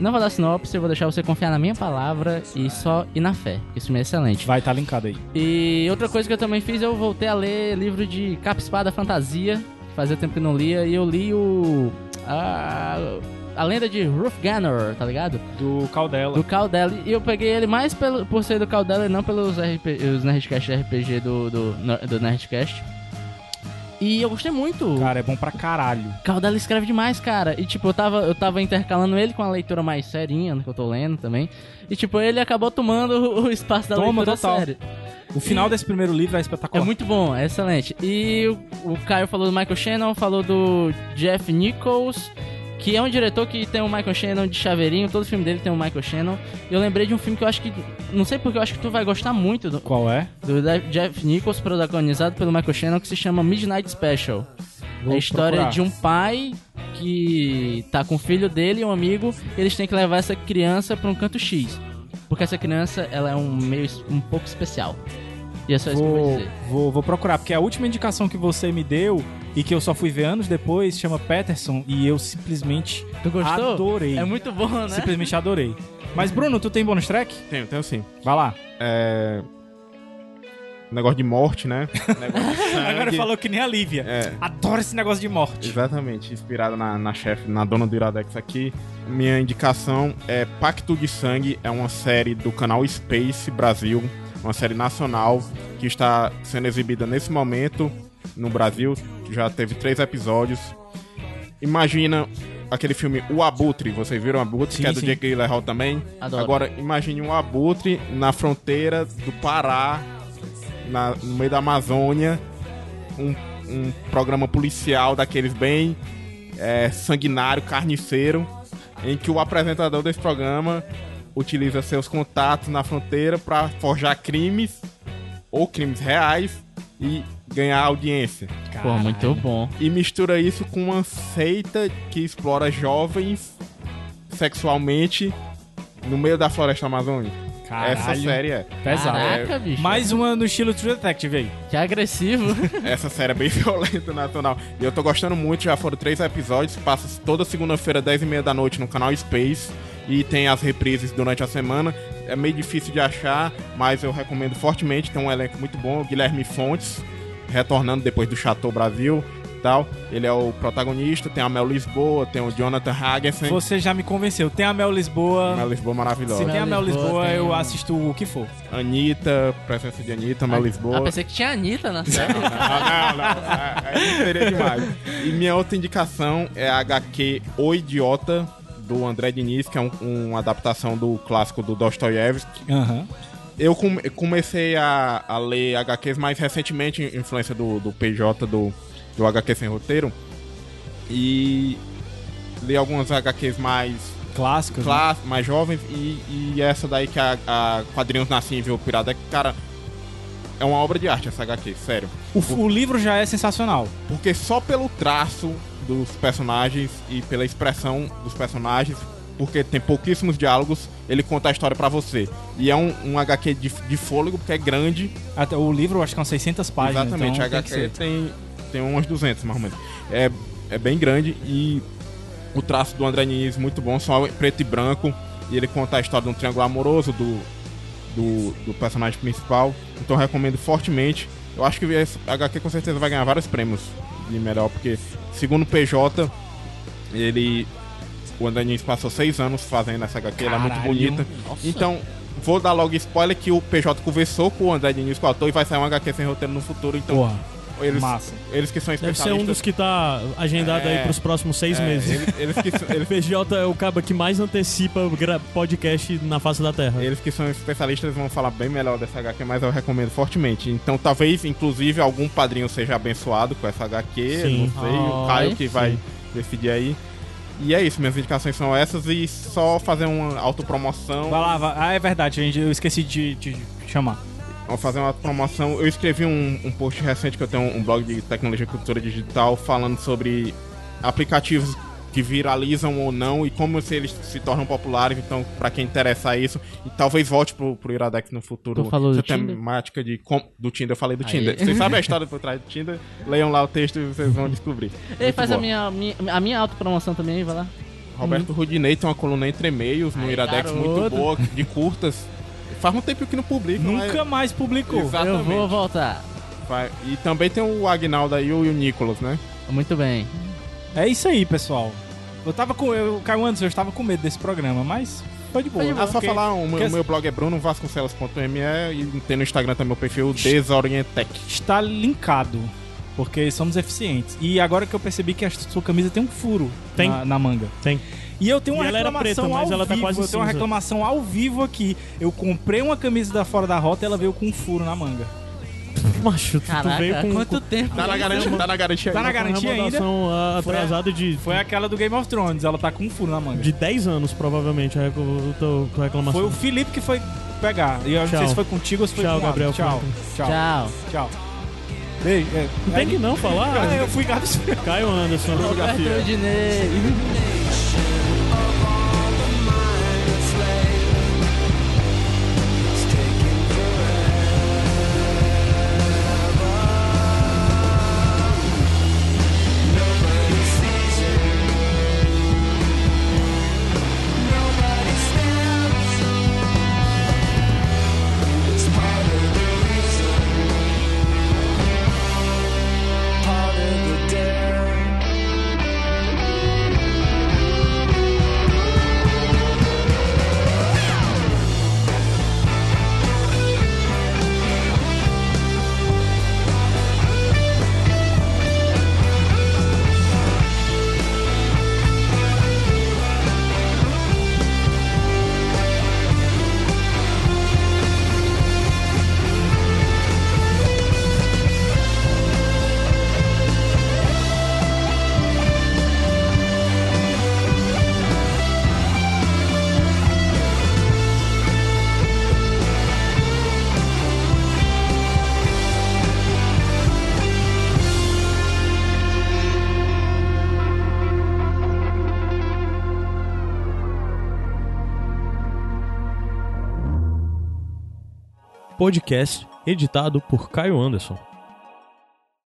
Não vou dar sinopse, eu vou deixar você confiar na minha palavra e só ir na fé. Esse filme é excelente. Vai estar linkado aí. E outra coisa que eu também fiz, eu voltei a ler livro de Capa Espada Fantasia, que fazia tempo que não lia, e eu li o. A, a lenda de Ruth Ganner, tá ligado? Do Caldela. Do Caldela. E eu peguei ele mais pelo, por ser do Caldela e não pelos RP, os Nerdcast RPG do, do, do Nerdcast. E eu gostei muito. Cara, é bom pra caralho. Caldela escreve demais, cara. E tipo, eu tava, eu tava intercalando ele com a leitura mais serinha, que eu tô lendo também. E tipo, ele acabou tomando o o espaço da Toma, leitura total. séria. O final desse primeiro livro é É espetacular. muito bom, é excelente. E o, o Caio falou do Michael Shannon, falou do Jeff Nichols, que é um diretor que tem o Michael Shannon de chaveirinho, todo filme dele tem o Michael Shannon. E eu lembrei de um filme que eu acho que. Não sei porque eu acho que tu vai gostar muito do, Qual é? do Jeff Nichols, protagonizado pelo Michael Shannon, que se chama Midnight Special. Vou é a história procurar. de um pai que tá com o filho dele e um amigo, e eles têm que levar essa criança pra um canto X. Porque essa criança, ela é um meio um pouco especial. E é só isso que eu vou Vou, dizer. vou, vou procurar, porque a última indicação que você me deu e que eu só fui ver anos depois chama Peterson e eu simplesmente Tu gostou? adorei. É muito bom, né? Simplesmente adorei. Mas, Bruno, tu tem bônus track? Tenho, tenho sim. Vai lá. É... Negócio de morte, né? De. Agora falou que nem a Lívia. É. Adoro esse negócio de morte. Exatamente, inspirada na, na chefe, na dona do Iradex aqui. Minha indicação é Pacto de Sangue, é uma série do canal Space Brasil, uma série nacional que está sendo exibida nesse momento no Brasil. Já teve três episódios. Imagina aquele filme O Abutre, vocês viram o Abutre, Sim, que é do sim. Jake Gyllenhaal também? Adoro. Agora, imagine um Abutre na fronteira do Pará, na- no meio da Amazônia, um, um programa policial daqueles bem é, sanguinário, carniceiro, em que o apresentador desse programa utiliza seus contatos na fronteira para forjar crimes ou crimes reais e ganhar audiência. Pô, muito bom. E mistura isso com uma seita que explora jovens sexualmente no meio da floresta amazônica. Caralho. Essa série é. Pesado. Caraca, bicho. Mais uma no estilo True Detective aí. Que agressivo. Essa série é bem violenta, nacional. E eu tô gostando muito, já foram três episódios, passa toda segunda-feira, 10 e meia da noite, no canal Space. E tem as reprises durante a semana. É meio difícil de achar, mas eu recomendo fortemente. Tem um elenco muito bom, o Guilherme Fontes, retornando depois do Chateau Brasil tal. Ele é o protagonista, tem a Mel Lisboa, tem o Jonathan Hagensen. Você já me convenceu. Tem a Mel Lisboa. Mel Lisboa maravilhosa. Se tem a Mel Lisboa, Lisboa, tem- eu assisto o que for. Anitta, presença de Anitta, Mel Lisboa. Ah, pensei que tinha Anitta na série. Não, não, não. Aí seria demais. E minha outra indicação é a HQ O Idiota, do André Diniz, que é um- uma adaptação do clássico do Dostoiévski. Aham. Eu come- comecei a, a ler HQs mais recentemente, influência do, do PJ, do, do HQ Sem Roteiro. E li algumas HQs mais Clássicos. né? clássicas, mais jovens. E, e essa daí que a, a Quadrinhos Nascível Pirata, cara, é uma obra de arte essa HQ, sério. O, o livro já é sensacional. Porque só pelo traço dos personagens e pela expressão dos personagens, porque tem pouquíssimos diálogos, ele conta a história pra você. E é um, um HQ de, de fôlego, porque é grande. Até o livro, acho que são 600 páginas. Exatamente, então a tem HQ ser. tem, tem umas 200 mais ou menos. É, é bem grande e o traço do André Diniz muito bom, só preto e branco. E ele conta a história de um triângulo amoroso do, do, do personagem principal. Então eu recomendo fortemente. Eu acho que esse HQ com certeza vai ganhar vários prêmios de melhor, porque segundo o PJ, ele. O André passou seis anos fazendo essa HQ, ela é muito bonita. Nossa. Então, vou dar logo spoiler que o PJ conversou com o André Diniz, com o autor, e vai sair um HQ sem roteiro no futuro. Então, Porra, eles, massa. eles que são Deve especialistas. ser um dos que tá agendado É. aí pros próximos seis é, meses. Eles, eles que, são- eles, PJ é o cabo que mais antecipa podcast na face da Terra. eles que são especialistas vão falar bem melhor dessa HQ, mas eu recomendo fortemente. Então, talvez, inclusive, algum padrinho seja abençoado com essa HQ. Sim. Não sei, o Ai, Caio que vai sim. decidir aí. E é isso, minhas indicações são essas e só fazer uma autopromoção. Vai lá, vai. Ah, é verdade, gente. Eu esqueci de te chamar. Vou fazer uma promoção. Eu escrevi um, um post recente que eu tenho um blog de tecnologia e cultura digital falando sobre aplicativos que viralizam ou não e como se eles se tornam populares. Então, pra quem interessa isso, e talvez volte pro, pro Iradex no futuro. Tu falou do Tinder? temática de com- do Tinder, eu falei do Aí. Tinder. Vocês sabem a história por trás do Tinder? Leiam lá o texto e vocês vão descobrir. Ei, Muito faz a minha, minha, a minha autopromoção também vai lá. Roberto Rudinei tem uma coluna entre e-mails no Iradex garoto. muito boa, de curtas. Faz um tempo que não publica. Nunca mas... mais publicou. Exatamente. Eu vou voltar. Vai- E também tem o Agnaldo aí e o Nicolas, né? Muito bem. É isso aí, pessoal. Eu tava com. Eu, Caio Anderson, eu estava com medo desse programa, mas foi de boa. Ah, só Porque- falar, o meu, porque meu blog é brunovansconcelos.me e tem no Instagram também o perfil Desorientec. Está linkado. Porque somos eficientes. E agora que eu percebi que a sua camisa tem um furo Tem. Na, na manga. Tem. E eu tenho uma ela era reclamação preta, mas ao ela tá vivo. quase eu tenho uma cinza. reclamação ao vivo aqui. Eu comprei uma camisa da Fora da Rota e ela veio com um furo na manga. Macho, tu veio Caraca, com, quanto com tempo? Tá na garantia, tá na garantia Tá aí. na garantia ainda? ah, Foi a- atrasada de, Foi aquela do Game of Thrones, ela tá com um furo na manga. de 10 anos, provavelmente, a teu- tua reclamação. Foi o Felipe que foi pegar. E eu não Tchau. sei se foi contigo ou se foi Tchau, com Gabriel Tchau. Tchau. Tchau. Tchau. Beijo. É, Não tem que não falar. Ah, eu fui gato. Caio Anderson. Roberto Rudinei. Podcast editado por Caio Anderson.